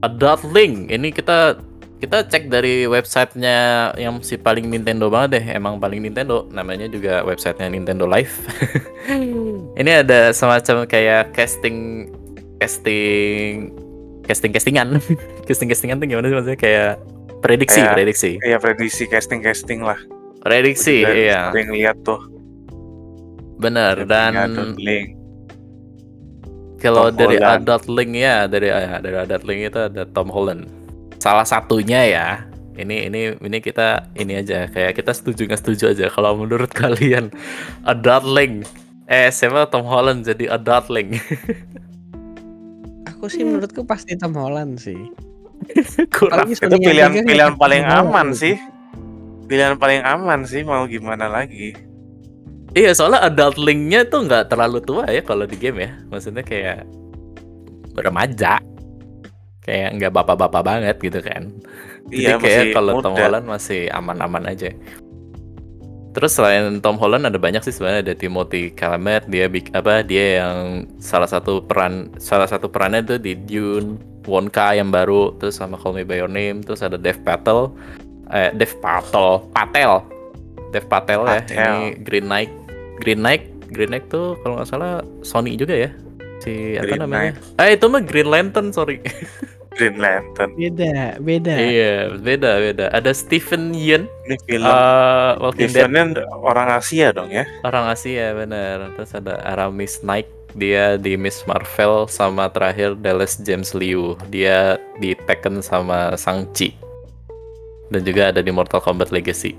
Adult Link. Ini kita kita cek dari websitenya yang si paling Nintendo banget deh. Emang paling Nintendo. Namanya juga websitenya Nintendo Live. Ini ada semacam kayak casting casting casting castingan. casting castingan tuh gimana sih maksudnya kayak prediksi Kayak- prediksi Iya prediksi casting casting lah. Prediksi Udah iya Sering lihat tuh. benar Yang dan Link. Kalau Tom dari Holland. adult link ya, dari ya, dari adult link itu ada Tom Holland. Salah satunya ya. Ini ini ini kita ini aja kayak kita setuju nggak setuju aja. Kalau menurut kalian adult link eh siapa Tom Holland jadi adult link? Aku sih menurutku pasti Tom Holland sih. Kurang. Itu pilihan pilihan paling Holland aman sih. Pilihan paling aman sih mau gimana lagi. Iya soalnya adult linknya tuh nggak terlalu tua ya kalau di game ya. Maksudnya kayak remaja. Kayak nggak bapak-bapak banget gitu kan. Iya Jadi kayak kalau Tom. Holland masih aman-aman aja. Terus selain Tom Holland ada banyak sih sebenarnya ada Timothy Chalamet dia apa dia yang salah satu peran salah satu perannya tuh di Dune, Wonka yang baru, terus sama Call Me by Your Name, terus ada Dev Patel, eh Dev Patel, Patel, Dev Patel, ya. Patel. Ini Green Knight, Green Knight, Green Knight tuh kalau nggak salah Sony juga ya. Si apa Green namanya? Eh itu mah Green Lantern sorry. Green Lantern. Beda, beda. Iya, beda beda. Ada Stephen Yeun, Ini film uh, Walking Dead Visionnya orang Asia dong ya. orang Asia bener. Terus ada Aramis Knight, dia di Miss Marvel sama terakhir Dallas James Liu, dia di Tekken sama Shang-Chi. Dan juga ada di Mortal Kombat Legacy.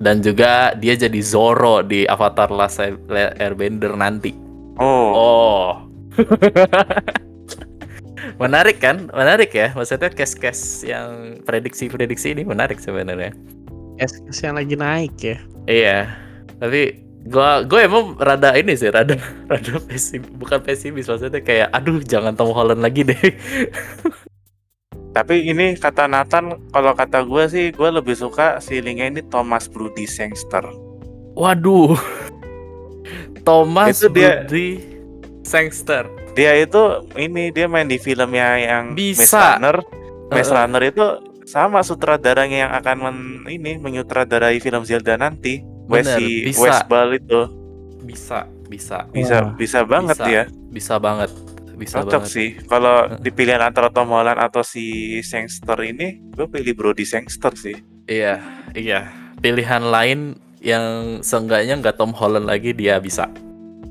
Dan juga dia jadi Zoro di Avatar Last Airbender nanti. Oh, Oh. menarik kan? Menarik ya. Maksudnya case-case yang prediksi-prediksi ini menarik sebenarnya. Kes yang lagi naik ya. Iya, tapi gua gue emang rada ini sih, rada rada pesimis, bukan pesimis maksudnya kayak aduh jangan Tom Holland lagi deh. tapi ini kata Nathan, kalau kata gue sih, gue lebih suka feelingnya ini Thomas Brody Sangster. Waduh. Thomas Itu dia- Brody Sangster. Dia itu ini dia main di filmnya yang Bisa. Maze Runner. Maze Heeh. Runner itu sama sutradaranya yang akan men- ini menyutradarai film Zelda nanti. Bener, bisa. Westball itu Bisa, bisa, bisa bisa banget Bisa. dia. bisa banget. Bisa Cocok banget. sih. Kalau di pilihan antara Tom Holland atau si Sangster ini, gue pilih Brody Sangster sih. Iya, iya. Pilihan lain yang seenggaknya nggak Tom Holland lagi dia bisa.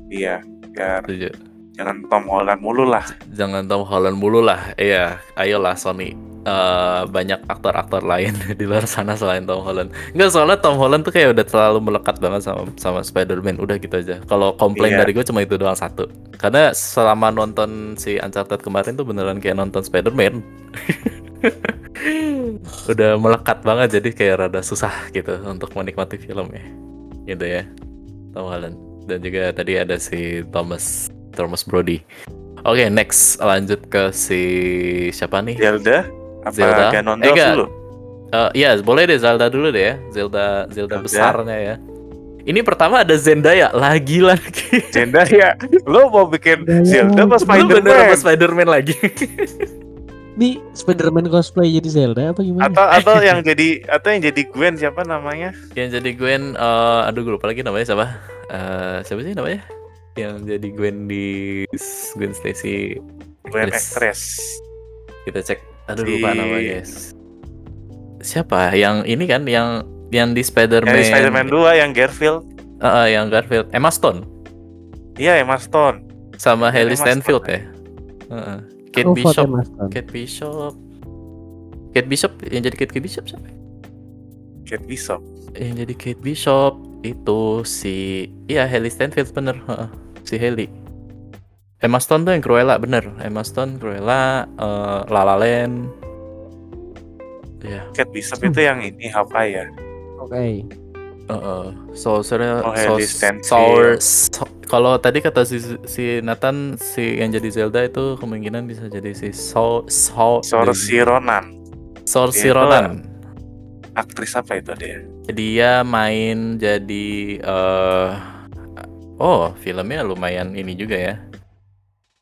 Iya, biar Setuju. Jangan Tom Holland mulu lah. Jangan Tom Holland mulu lah. Iya, ayolah Sony. Eh, banyak aktor-aktor lain di luar sana selain Tom Holland. Enggak soalnya Tom Holland tuh kayak udah terlalu melekat banget sama sama Spider-Man. Udah gitu aja. Kalau komplain Iya. dari gue cuma itu doang satu. Karena selama nonton si Uncharted kemarin tuh beneran kayak nonton Spider-Man. udah melekat banget jadi kayak rada susah gitu untuk menikmati filmnya. Gitu ya. Tom Holland. Dan juga tadi ada si Thomas Thomas Brody. Oke, next lanjut ke si siapa nih? Zelda apa Zelda. Ganondorf Eh, dulu? Eh, Iya, boleh deh Zelda dulu deh ya. Zelda Zelda Zelda. besarnya ya. Ini pertama ada Zendaya lagi lagi. Zelda ya. Lo mau bikin Zelda apa Lu bener apa Spider-Man? Spider-Man lagi? Di Spider-Man cosplay jadi Zelda apa gimana? Atau atau yang jadi atau yang jadi Gwen siapa namanya? Yang jadi Gwen, eh, aduh gue lupa lagi namanya siapa? Eh, siapa sih namanya? Yang jadi Gwen di Gwen Stacy. Gwen actress. Kita cek Aduh Si- lupa namanya. Siapa? Yang ini kan yang yang di Spider-Man. Yang di Spider-Man 2 yang Garfield. Eh, eh, yang Garfield. Emma Stone Iya, Emma Stone. sama Haley Stanfield Stone, ya. Heeh. Kate Aku vote Bishop. Kate Bishop. Kate Bishop yang jadi Kate Bishop siapa? Kate Bishop. Yang jadi Kate Bishop itu si iya Haley Stanfield bener, heeh. si Haley. Emma Stone tuh yang Cruella bener. Emma Stone, Cruella, eh, La La Land. Iya. Kate Bishop itu yang ini Hawkeye ya. Oke. Heeh. Sorcerer, Oh, Haley Sos- Stanfield. Sour- so- kalau tadi kata si, si Nathan si yang jadi Zelda itu kemungkinan bisa jadi si So So Saoirse Ronan. Aktris apa itu dia? Dia main jadi eh oh filmnya lumayan ini juga ya.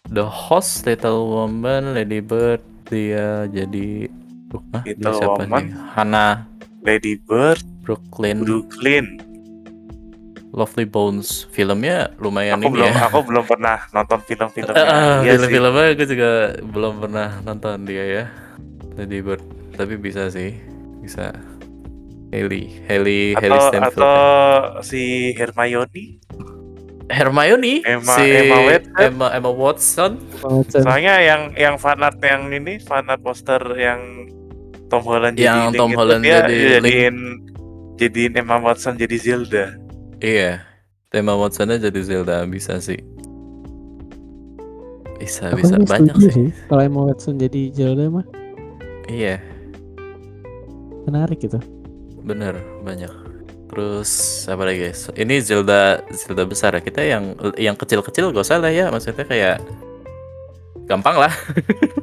The Host, Little Woman, Lady Bird dia jadi Duh, ah, dia Little siapa Woman. nih? Hannah Lady Bird, Brooklyn, Brooklyn. Lovely Bones. Filmnya lumayan Aku ini belum ya. aku belum pernah nonton film-filmnya. Iya sih. film-filmnya aku juga belum pernah nonton dia ya. Lady Bird, tapi bisa sih, bisa. Haley, Haley, Haley Atau Stanfield. atau si Hermione. Hermione, Emma- si Emma Watson. Emma, Emma Watson. Watson. Soalnya yang yang fanart yang ini fanart poster yang Tom Holland Yang jadi Tom Link itu Holland dia jadi jadiin jadiin Emma Watson jadi Zelda. Iya, Emma Watsonnya jadi Zelda bisa sih. Bisa, Aku bisa sih banyak setuju sih. Kalau Emma Watson jadi Zelda mah Iya, menarik gitu. Bener banyak. Terus apa lagi? guys? Ini Zelda Zelda besar ya. Kita yang yang kecil-kecil gak usah lah ya. Maksudnya kayak gampang lah.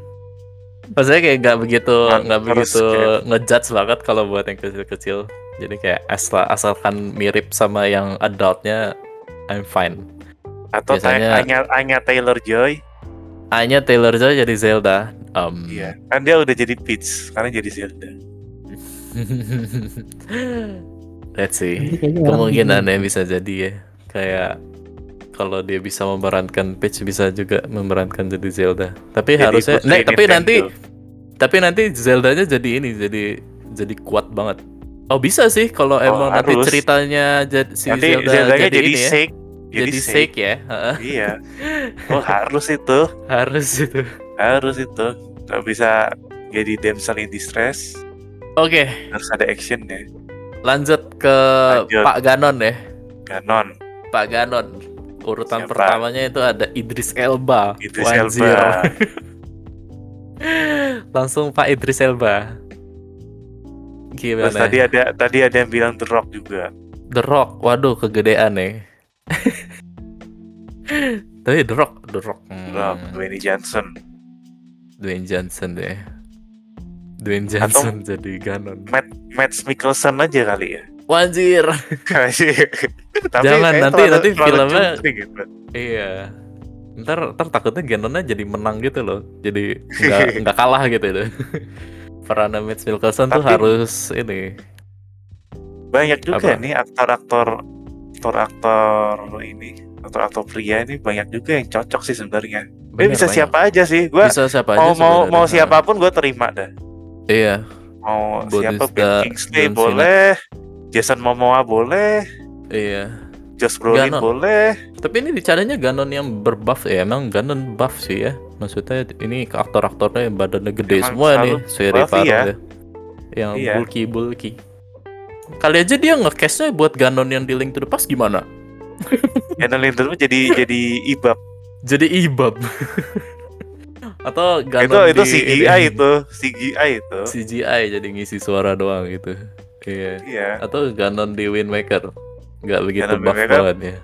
Maksudnya kayak nggak begitu Nggak harus begitu kayak- ngejudge banget kalau buat yang kecil-kecil. Jadi kayak asal asalkan mirip sama yang adultnya, I'm fine. Atau Biasanya- Anya, Anya Taylor Joy. Hanya Taylor Joy jadi Zelda. Um, Iya, kan dia udah jadi Peach, sekarang jadi Zelda. Let's see. Nanti Kemungkinan bingung. ya bisa jadi ya. Kayak kalau dia bisa memerankan Peach bisa juga memerankan jadi Zelda. Tapi Jadi harusnya Nek, tapi Nintendo. nanti tapi nanti Zeldanya jadi ini jadi jadi kuat banget. Oh bisa sih kalau emang nanti harus. ceritanya jadi si Nanti Zelda Zeldanya jadi, jadi, ini ya. Shake. Jadi Shake ya. Heeh, Iya. Oh harus itu, harus itu. harus itu. Gak bisa jadi damsel in distress, Oke, harus ada actionnya. lanjut ke Lanjut. Pak Ganon ya. Ganon, Pak Ganon. Urutan Siapa? pertamanya itu ada Idris Elba. Idris Wanjir. Elba. Langsung Pak Idris Elba. Gimana? Terus tadi ada tadi ada yang bilang The Rock juga. The Rock. Waduh, kegedean nih. Tapi The Rock, The Rock. The Rock, Hmm, Dwayne Johnson. Dwayne Johnson deh. Dwayne Johnson jadi Ganon. Matt Matt Mikkelsen aja kali ya. Wanjir. Tapi Jangan, nanti- terlalu- nanti terlalu filmnya- gitu. iya. Ntar, ntar takutnya Ganonnya jadi menang gitu loh. Jadi nggak nggak kalah gitu deh. Perannya Matt Mikkelsen tuh harus ini. Banyak juga Apa? nih aktor-aktor aktor-aktor ini aktor-aktor pria ini banyak juga yang cocok sih sebenarnya. Dia Bener, bisa banyak. siapa aja sih. Gua Bisa siapa aja mau mau sebenarnya. mau siapa pun gue terima dah. Iya, Mau Bautista, siapa Ben Kingsley John Cena. boleh, Jason Momoa boleh, iya. Josh Brolin Ganon. boleh. Tapi ini bicaranya Ganon yang berbuff ya, emang Ganon buff sih ya. Maksudnya ini ke aktor-aktornya yang badannya gede Emang semua nih, seri Farrell iya. ya. Yang Iya. bulky bulky. Kali aja dia nge-castnya buat Ganon yang di Link to the Past gimana? Daniel Lindelof jadi jadi ibab. Jadi ibab. Atau itu Ganon itu di CGI ini, itu, CGI itu. CGI jadi ngisi suara doang gitu. Iya. Iya. Atau Ganon di Wind Waker. Nggak begitu Ganon buff banget ya.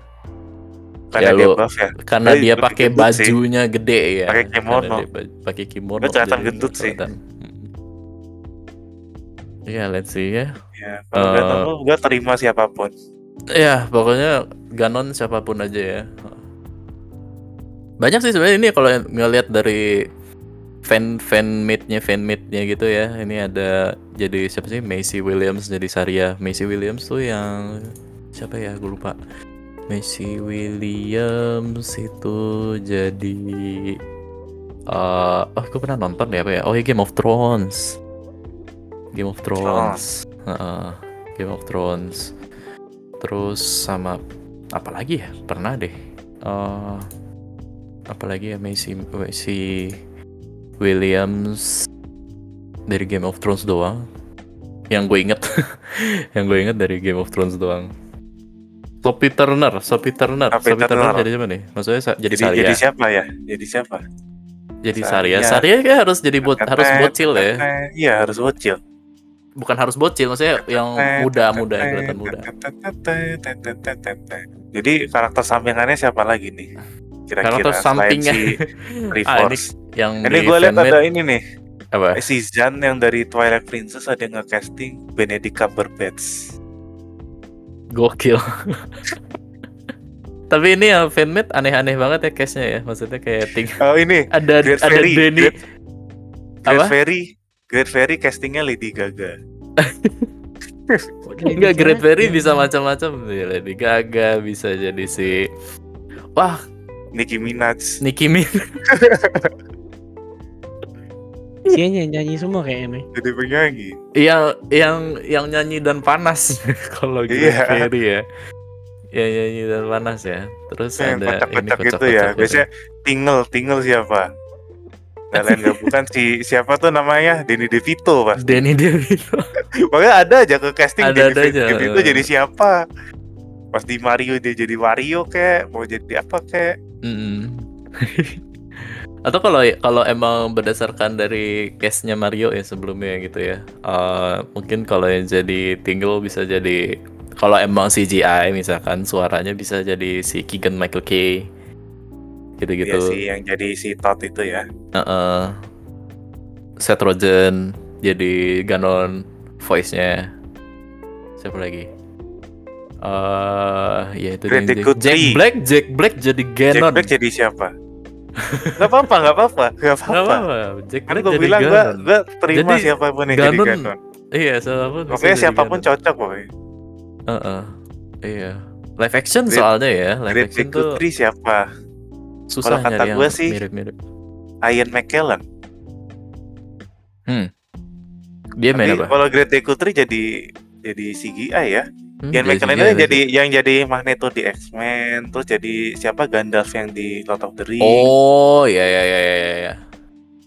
Karena Ya, dia buff ya. karena Dia dia pakai gendut sih. bajunya gede ya Pakai kimono. pakai kimono kelihatan jadi gendut sih. Iya, let's see ya. Kalau. Ganon lu gue terima siapa pun. Ya, pokoknya Ganon siapa pun aja ya. Banyak sih sebenarnya ini kalau ngelihat dari fan fan made-nya fan made-nya gitu ya. Ini ada jadi siapa sih? Macy Williams jadi Saria. Macy Williams tuh yang siapa ya? Gue lupa. Macy Williams itu jadi eh oh gue pernah nonton ya apa ya? Oh ya Game of Thrones. Game of Thrones. Heeh, Game of Thrones. Terus sama apa lagi ya? Pernah deh. Eh apalagi ya Macy Macy Williams dari Game of Thrones doang yang gue inget yang gue inget dari Game of Thrones doang Sophie Turner Sophie Turner Sophie Sophie Turner Turner. jadi siapa nih maksudnya sa- jadi Jadi, Saria jadi siapa ya? Jadi siapa? jadi Saria. Saria Saria kan harus jadi bot harus bocil ya Iya harus bocil. bukan harus bocil maksudnya yang muda-muda yang kelihatan muda Jadi karakter sampingannya siapa lagi nih? Kira-kira selain sampingnya. si ah yang Ini gue lihat ada ini nih. apa Si Zan yang dari Twilight Princess ada yang nge-casting Benedict Cumberbatch. gokil tapi ini yang fanmade aneh-aneh banget ya case-nya ya maksudnya kayak ting Oh ini ada Great ada Fairy, Denny Great- Great Apa? Fairy, Great Fairy castingnya Lady Gaga. Enggak Great Fairy bisa macam-macam Lady Gaga bisa jadi si wah Nicki Minaj. Nicki Min Isinya nyanyi semua kayaknya nih. Jadi penyanyi. yang yang yang nyanyi dan panas kalau Iya. Fairy ya yang nyanyi dan panas ya terus Yang ada ini kocak-kocak gitu kocak-kocak ya. gitu. Biasanya Tingle, Tingle siapa? Nah, lain gak bukan si siapa tuh namanya Denny DeVito pas. Danny DeVito Pokoknya ada aja ke casting Ada-ada Danny aja. DeVito jadi siapa? Pas di Mario dia jadi Wario kek, mau jadi apa kek? Mm-mm. Atau kalau kalau emang berdasarkan dari case-nya Mario ya sebelumnya gitu ya. eh, mungkin kalau yang jadi Tingle bisa jadi kalau emang CGI misalkan suaranya bisa jadi si Keegan Michael Kay gitu-gitu. Iya sih yang jadi si Todd itu ya. Heeh. Seth Rogen jadi Ganon voice-nya. Siapa lagi? Eh ya itu. Guthrie. Jack Black, Jack Black jadi Jack Ganon. Black jadi siapa? gak apa-apa, gak apa-apa, gak apa-apa. Jack Black gue bilang gue Ganon. gue terima Jadi, siapa pun yang jadi Ganon Ganon. Iya, siapa pun. Pokoknya jadi siapa pun Ganon. cocok pokoknya. Heeh. Iya. Live action Great- soalnya ya. Live Great action tuh siapa? susah kalau kata gua sih- mirip-mirip. Ian McKellen. Dia main apa? kalau Great Guthrie jadi jadi CGI ya. Hmm, Ian jadi McKellen CGI itu jadi yang jadi Magneto di X-Men, terus jadi siapa Gandalf yang di Lord of the Rings. Oh, ya ya ya ya ya.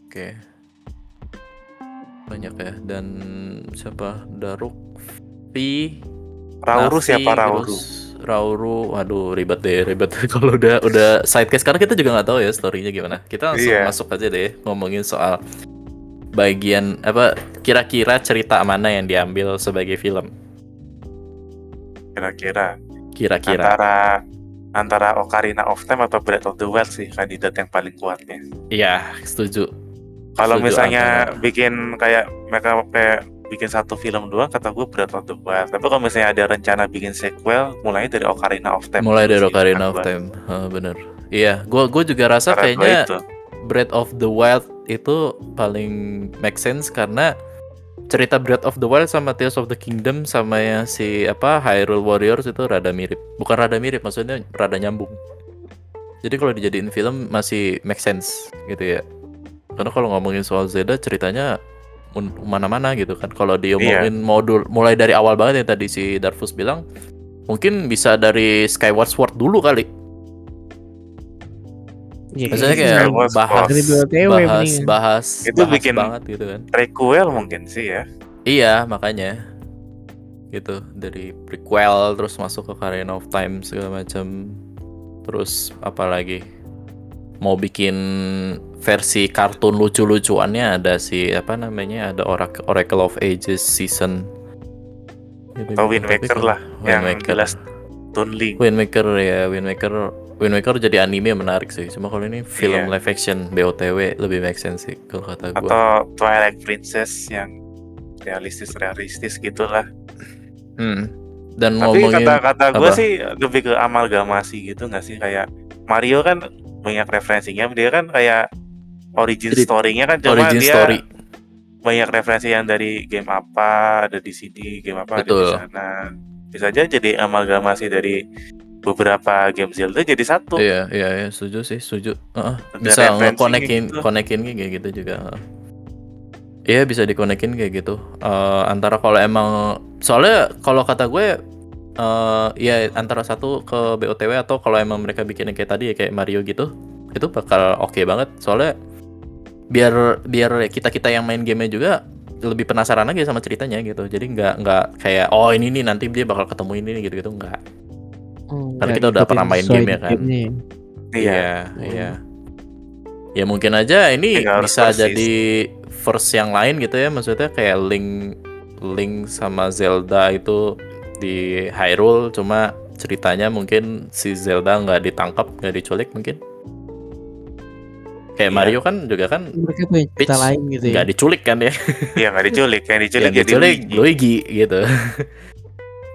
Oke. Banyak ya dan siapa? Daruk V Rauru Navi, siapa Rauru? Rauru, waduh ribet deh, ribet kalau udah udah side case karena kita juga nggak tahu ya storynya gimana. Kita langsung Iya. masuk aja deh ngomongin soal bagian apa kira-kira cerita mana yang diambil sebagai film. Kira-kira Kira-kira. antara antara Ocarina of Time atau Breath of the Wild sih kandidat yang paling kuatnya. Iya, setuju. Kalau misalnya antara- bikin kayak mereka kayak bikin satu film doang kata gue Breath of the Wild. Tapi kalau misalnya ada rencana bikin sequel mulai dari Ocarina of Time. Mulai dari Ocarina of. Time. Ah, bener. Iya, gua gua juga rasa Karena kayaknya itu. Breath of the Wild itu paling make sense karena cerita Breath of the Wild sama Tears of the Kingdom sama yang si apa Hyrule Warriors itu rada mirip. Bukan rada mirip, maksudnya rada nyambung. Jadi kalau dijadiin film masih make sense gitu ya. Karena kalau ngomongin soal Zelda ceritanya mana-mana gitu kan. Kalau diomongin modul mulai dari awal banget yang tadi si Darfus bilang, mungkin bisa dari Skyward Sword dulu kali. Iya, Maksudnya gitu. kayak Skyward bahas bahas bahas Itu bahas bikin- banget gitu kan. Prequel mungkin sih ya. Iya, makanya gitu dari prequel terus masuk ke Ocarina of Time segala macam. Terus apa lagi? Mau bikin versi kartun lucu-lucuannya ada si apa namanya? Ada Oracle, Oracle of Ages season. Gitu, Atau gitu. Wind Waker lah, Wind yang Waker. jelas Toon Link. Wind Waker ya, Wind Waker jadi anime menarik sih. Cuma kalau ini film Iya. live action BOTW lebih make sense sih kalau kata gua. Atau Twilight Princess yang realistis-realistis gitulah. Hmm. Dan Tapi ngomongin kata-kata gue sih lebih ke amalgamasi gitu nggak sih kayak Mario kan banyak referensinya dia kan kayak origin story-nya kan cuma origin dia story. banyak referensi yang dari game apa ada di sini game apa ada Betul. di sana bisa aja jadi amalgamasi dari beberapa game Zelda jadi satu. Iya, iya, iya, setuju sih, setuju. Ada Bisa ngekonekin, gitu. konekin kayak gitu juga. Iya bisa dikonekin kayak gitu. Eh, antara kalau emang soalnya kalau kata gue eh ya antara satu ke BOTW atau kalau emang mereka bikinnya kayak tadi ya kayak Mario gitu, itu bakal oke banget. Soalnya biar biar kita kita yang main gamenya juga lebih penasaran lagi sama ceritanya gitu. Jadi nggak nggak kayak oh ini nih nanti dia bakal ketemu ini nih gitu gitu nggak. Hmm, Karena kita udah pernah main game ya kan. gamenya ya. Iya. iya. Ya mungkin aja ini bisa persis. jadi verse yang lain gitu ya, maksudnya kayak Link Link sama Zelda itu di Hyrule, cuma ceritanya mungkin si Zelda nggak ditangkap, nggak diculik mungkin. Kayak Iya. Mario kan juga kan Mereka punya cerita Peach lain gitu ya. nggak diculik kan ya, Iya nggak diculik, yang diculik yang jadi diculik Luigi. Luigi gitu.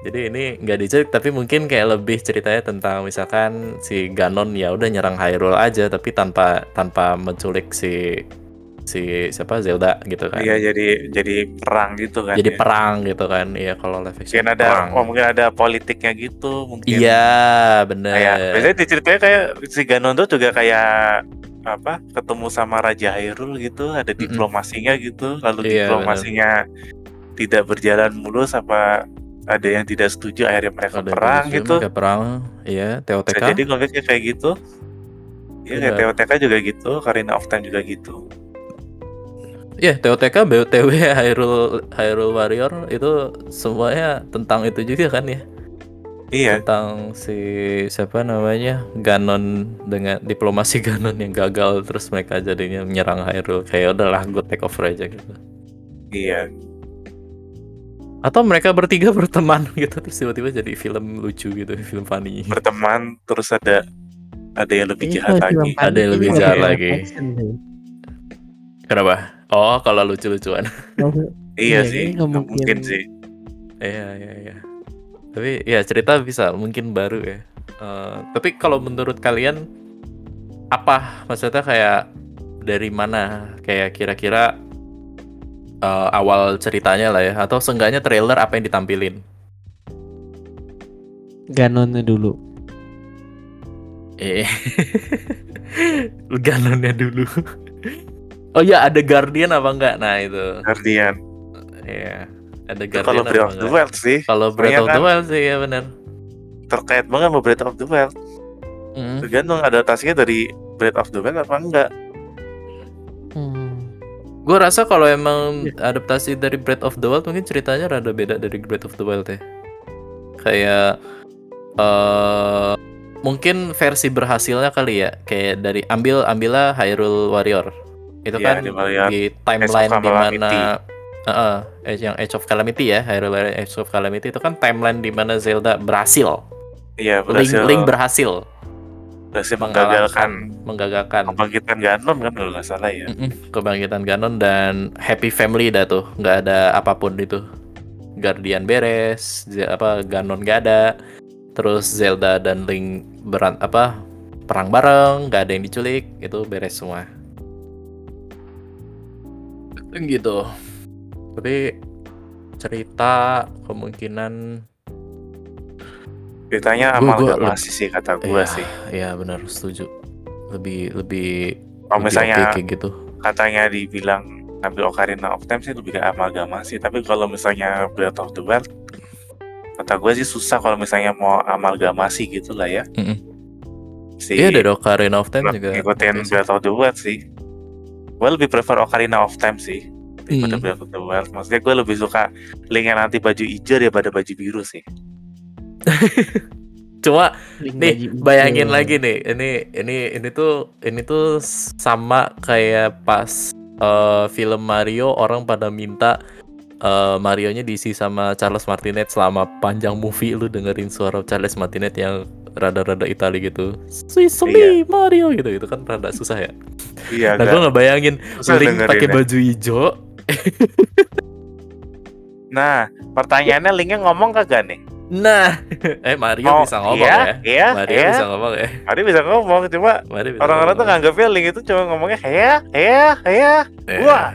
Jadi ini nggak diculik tapi mungkin kayak lebih ceritanya tentang misalkan si Ganon ya udah nyerang Hyrule aja tapi tanpa tanpa menculik si si siapa Zelda gitu kan. Iya jadi jadi perang gitu kan. Jadi ya. perang gitu kan. Iya kalau live action Mungkin ada, perang. oh mungkin ada politiknya gitu mungkin. Iya, bener. Kayak biasanya diceritanya kayak si Ganon tuh juga kayak apa ketemu sama Raja Hyrule gitu, ada diplomasinya gitu, lalu Iya, diplomasinya tidak berjalan mulus apa ada yang tidak setuju akhirnya mereka Ada perang gitu. mereka perang. Iya, Bisa TOTK. jadi konfliknya kayak gitu. Iya kayak Benar. TOTK juga gitu, Karina of Time juga gitu. Iya, TOTK, BOTW, Hyrule Hyrule Warrior itu semuanya tentang itu juga kan ya. Iya, tentang si siapa namanya? Ganon dengan diplomasi Ganon yang gagal terus mereka jadinya menyerang Hyrule. Kayak udahlah gue take over aja gitu. Iya. atau mereka bertiga berteman gitu. Terus tiba-tiba jadi film lucu gitu. Film funny. Berteman terus ada ada yang lebih Ini jahat lagi. Ada yang lebih jahat lagi. kenapa? Oh kalau lucu-lucuan. Iya Iya, sih, mungkin. mungkin sih. iya iya iya tapi ya cerita bisa mungkin baru ya. Eh, tapi kalau menurut kalian apa? Maksudnya kayak dari mana? Kayak kira-kira eh, awal ceritanya lah ya. Atau seenggaknya trailer apa yang ditampilin? Ganonnya dulu. eh Ganonnya dulu. Oh ya ada Guardian apa enggak? Nah itu. Guardian. ya ada Guardian kalau apa Breath of the? Wild sih kalau Breath of the Wild sih ya benar terkait banget sama Breath of the Wild. Mm. Tergantung adaptasinya dari Breath of the Wild apa enggak. Hmm. Gue rasa kalau emang Iya. adaptasi dari Breath of the Wild mungkin ceritanya rada beda dari Breath of the Wild ya. Kayak eh mungkin versi berhasilnya kali ya, kayak dari ambil ambillah Hyrule Warrior. Itu Iya, kan di Warrior. di timeline di mana Age- yang Age of Calamity ya, Hyrule Warrior Age of Calamity itu kan timeline di mana Zelda berhasil. Iya, Link, berhasil. Link berhasil. Berhasil mengalahkan menggagalkan. menggagalkan. Kebangkitan Ganon kan kalau nggak salah ya. Mm-mm, kebangkitan Ganon dan happy family dah tuh nggak ada apa pun itu Guardian beres apa Ganon nggak ada. Terus Zelda dan Link beran apa perang bareng nggak ada yang diculik itu beres semua. Gitu tapi cerita kemungkinan Ceritanya amal gua gak masih sih kata gua Iya, sih. Iya benar setuju lebih lebih Kalau lebih misalnya oke kayak gitu katanya dibilang ambil Ocarina of Time sih lebih ke amalgama sih. Tapi kalau misalnya Breath of the Wild, kata gue sih susah kalau misalnya mau amalgamasi gitu lah ya. Mm-mm. Si Iya dari Ocarina of Time juga ngikutin. Breath of the Wild sih. Gue lebih prefer Ocarina of Time sih daripada Hmm. Breath of the Wild. Maksudnya gue lebih suka Link yang nanti baju hijau daripada baju biru sih. Cuma Link nih bayangin hijau. lagi nih, ini ini ini tuh ini tuh sama kayak pas eh, film Mario orang pada minta eh, Mario-nya diisi sama Charles Martinet selama panjang movie lu dengerin suara Charles Martinet yang rada-rada Itali gitu. Sweet Mario gitu itu kan rada susah ya. Iya, Nah gue ngebayangin Link pakai dengerinnya. baju hijau. Nah, pertanyaannya Linknya ngomong kagak nih? Nah, eh Mario Oh, bisa ngomong iya, ya. Iya, Mario iya. bisa ngomong ya. Mario bisa ngomong, cuma orang-orang tuh nganggapnya Link itu cuma ngomongnya ya, ya, ya. Wah.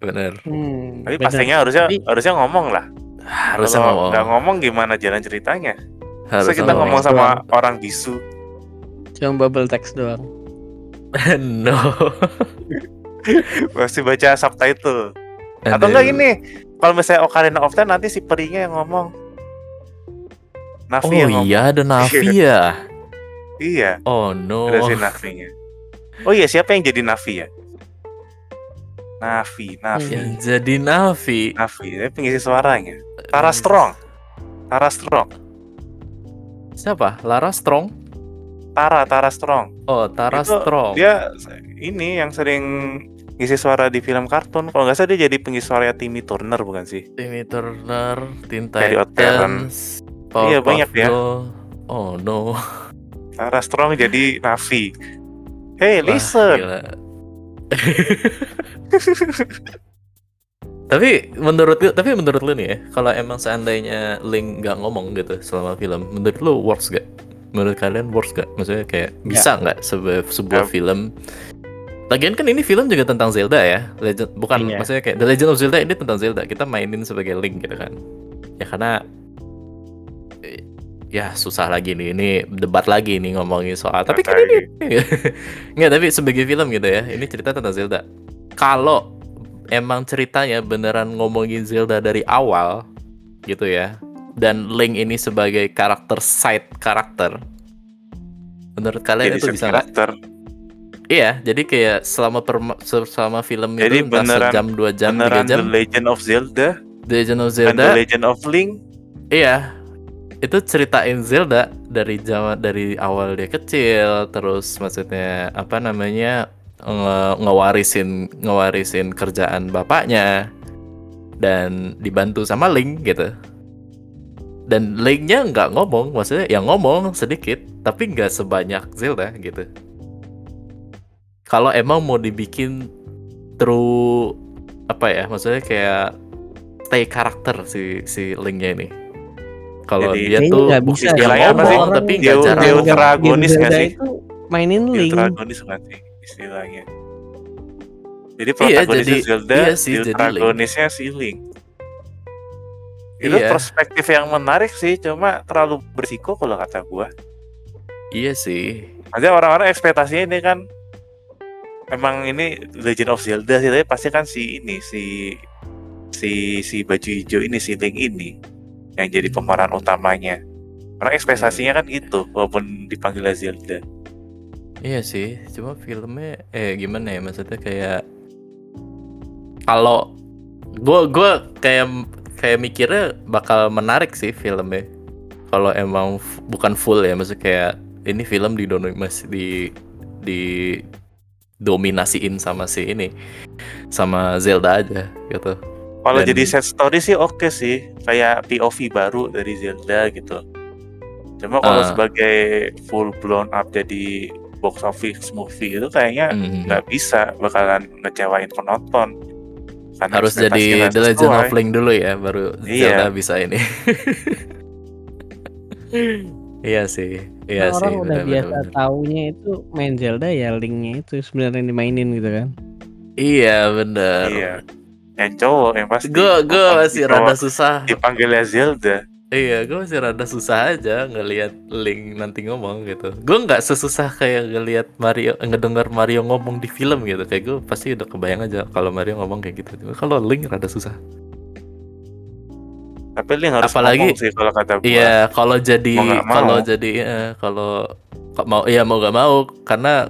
Bener. Hmm, Tapi benar. pastinya harusnya Tapi- harusnya ngomong lah. Harusnya Kalau ngomong. nggak ngomong gimana jalan ceritanya? Masa Harus kita ngomong. ngomong sama orang bisu. Cuma bubble text doang. no. Pasti baca subtitle. Atau enggak gini, kalau misalnya Ocarina of Time nanti si perinya yang ngomong. Navi Oh yang ngomong. iya ada Navi ya. Iya, Oh no. ada si Navinya. Oh iya, siapa yang jadi Navi ya? Navi, Navi, Yang jadi Navi. Navi. Ini pengisi suaranya. Tara Strong. Tara Strong. Siapa? Lara Strong? Tara, Tara Strong. Oh, Tara Itu Strong. Dia ini yang sering ngisi suara di film kartun. Kalau nggak salah dia jadi pengisi suara Timmy Turner bukan sih? Timmy Turner, Teen Titans, Iya, banyak ya. Oh no. Tara Strong jadi Navi. Hey, Wah, listen. tapi menurut lu, tapi menurut lu nih ya, kalau emang seandainya Link nggak ngomong gitu selama film, menurut lu works gak? Menurut kalian works gak? Maksudnya kayak bisa nggak sebuah sebuah Ya. film? Lagian kan ini film juga tentang Zelda ya, Legend bukan Iya. maksudnya kayak The Legend of Zelda ini tentang Zelda. Kita mainin sebagai Link gitu kan. Ya karena eh, ya susah lagi nih ini debat lagi nih ngomongin soal tapi kan ini nggak tapi sebagai film gitu ya ini cerita tentang Zelda kalau emang ceritanya beneran ngomongin Zelda dari awal gitu ya dan Link ini sebagai karakter side karakter menurut kalian jadi itu bisa karakter. Iya jadi kayak selama perma- selama film Jadi itu beneran- sejam dua jam tiga jam The Legend of Zelda The Legend of Zelda The Legend of Link. Iya, itu ceritain Zelda dari zaman dari awal dia kecil, terus maksudnya apa namanya nge- ngewarisin ngewarisin kerjaan bapaknya dan dibantu sama Link gitu. Dan Linknya nggak ngomong, maksudnya ya ngomong sedikit, tapi nggak sebanyak Zelda gitu. Kalau emang mau dibikin true apa ya, maksudnya kayak stay karakter si si Linknya ini. Kalau dia tuh nggak bisa. yang Istilahnya apa sih? tapi Dia- nggak jarang. dia ultragonis game nggak sih? Mainin Link. Ultragonis nggak sih istilahnya? Jadi Iya, protagonisnya jadi- Zelda, iya sih, ultragonisnya si Link. Itu Iya. perspektif yang menarik sih, cuma terlalu berisiko kalau kata gua. Iya sih. Maksudnya orang-orang ekspektasinya ini kan emang ini Legend of Zelda sih, tapi pasti kan si ini si si si baju hijau ini si Link ini yang jadi pemeran utamanya. Orang ekspektasinya kan itu, walaupun dipanggil Zelda. Iya sih, cuma filmnya eh gimana ya maksudnya kayak kalau gua gua kayak kayak mikirnya bakal menarik sih filmnya. Kalau emang bukan full ya, maksudnya kayak ini film didomi masih di di dominasiin sama si ini sama Zelda aja gitu. Kalau jadi set story sih oke sih, kayak POV baru dari Zelda gitu. Cuma kalau Ah. sebagai full blown up jadi box office movie itu kayaknya Mhm. nggak bisa bakalan ngecewain penonton. Karena Harus jadi The Legend of. Link dulu ya, baru Iya. Zelda bisa ini. iya sih, iya sih. orang udah benar, biasa benar, benar. taunya itu main Zelda ya linknya itu sebenarnya dimainin gitu kan. Iya bener. Iya. Yang cowok yang pasti. Gue gue masih si rada susah. dipanggilnya Zelda. Iya, gue masih rada susah aja ngelihat Link nanti ngomong gitu. Gue nggak sesusah kayak ngelihat Mario, ngedengar Mario ngomong di film gitu. Kayak gue pasti udah kebayang aja kalau Mario ngomong kayak gitu. Kalau Link rada susah. Tapi Link harus Apalagi- sih kalau kata gua. Iya, kalau jadi kalau jadi eh, kalau mau iya mau gak mau karena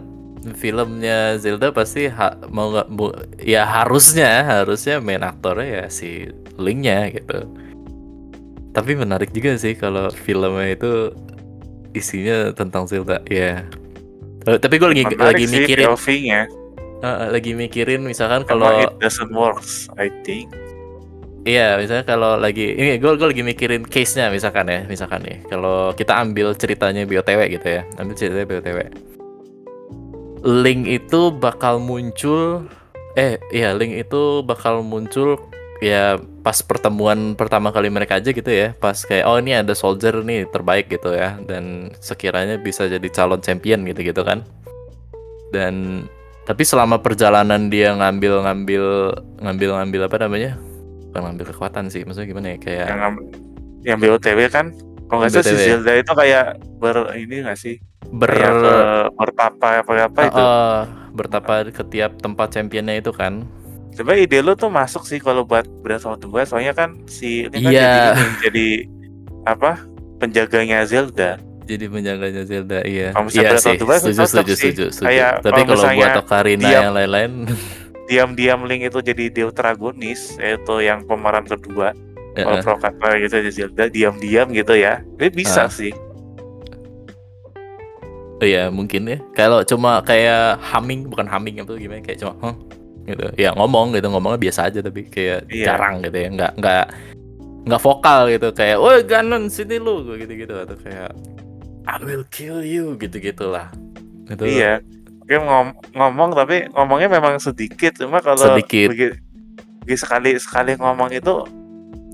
filmnya Zelda pasti ha- mau nggak ya harusnya harusnya main aktornya ya si Linknya gitu. Tapi menarik juga sih kalau filmnya itu isinya tentang Zelda ya. Eh, Tapi gue lagi Menarik lagi sih mikirin eh, lagi mikirin misalkan Kalau kalau it doesn't works, I think. Iya, misalnya kalau lagi ini gue gue lagi mikirin case-nya misalkan ya, misalkan nih. Kalau kita ambil ceritanya BOTW gitu ya. Ambil ceritanya BOTW. Link itu bakal muncul eh iya, Link itu bakal muncul ya pas pertemuan pertama kali mereka aja gitu ya. Pas kayak oh ini ada soldier nih terbaik gitu ya dan sekiranya bisa jadi calon champion gitu-gitu kan. Dan tapi selama perjalanan dia ngambil ngambil ngambil ngambil apa namanya bukan ngambil kekuatan sih maksudnya gimana ya kayak Yang yang BOTW kan Kalau nggak salah si. Zelda itu kayak ber ini nggak sih? Ber Kayak ke bertapa apa apa itu. Eh, bertapa ke tiap tempat championnya itu kan. Sebenarnya ide lu tuh masuk sih kalau buat Breath of the Wild soalnya kan si ini kan Iya. jadi, jadi apa penjaganya Zelda. Jadi penjaganya Zelda iya. Kalau misalnya Iya of sih, setuju, setuju, setuju, setuju. Kayak Tapi kalau kalau buat Ocarina yang lain-lain, Diam-diam Link itu jadi deuteragonis yaitu yang pemeran kedua. Kalau eh, provokator gitu di Zelda diam-diam gitu ya. Ini bisa Ah. sih. oh iya mungkin ya. Kalau cuma kayak humming, bukan humming apa gimana kayak cuma huh, gitu. Ya ngomong gitu, ngomongnya biasa aja tapi kayak Iya. jarang gitu ya. Nggak nggak nggak vokal gitu kayak, "Woi, Ganon sini lu." gitu-gitu atau kayak I will kill you gitu-gitulah. Itu Iya. Oke ngom- ngomong tapi ngomongnya memang sedikit cuma kalau Sedikit. begi sekali sekali ngomong itu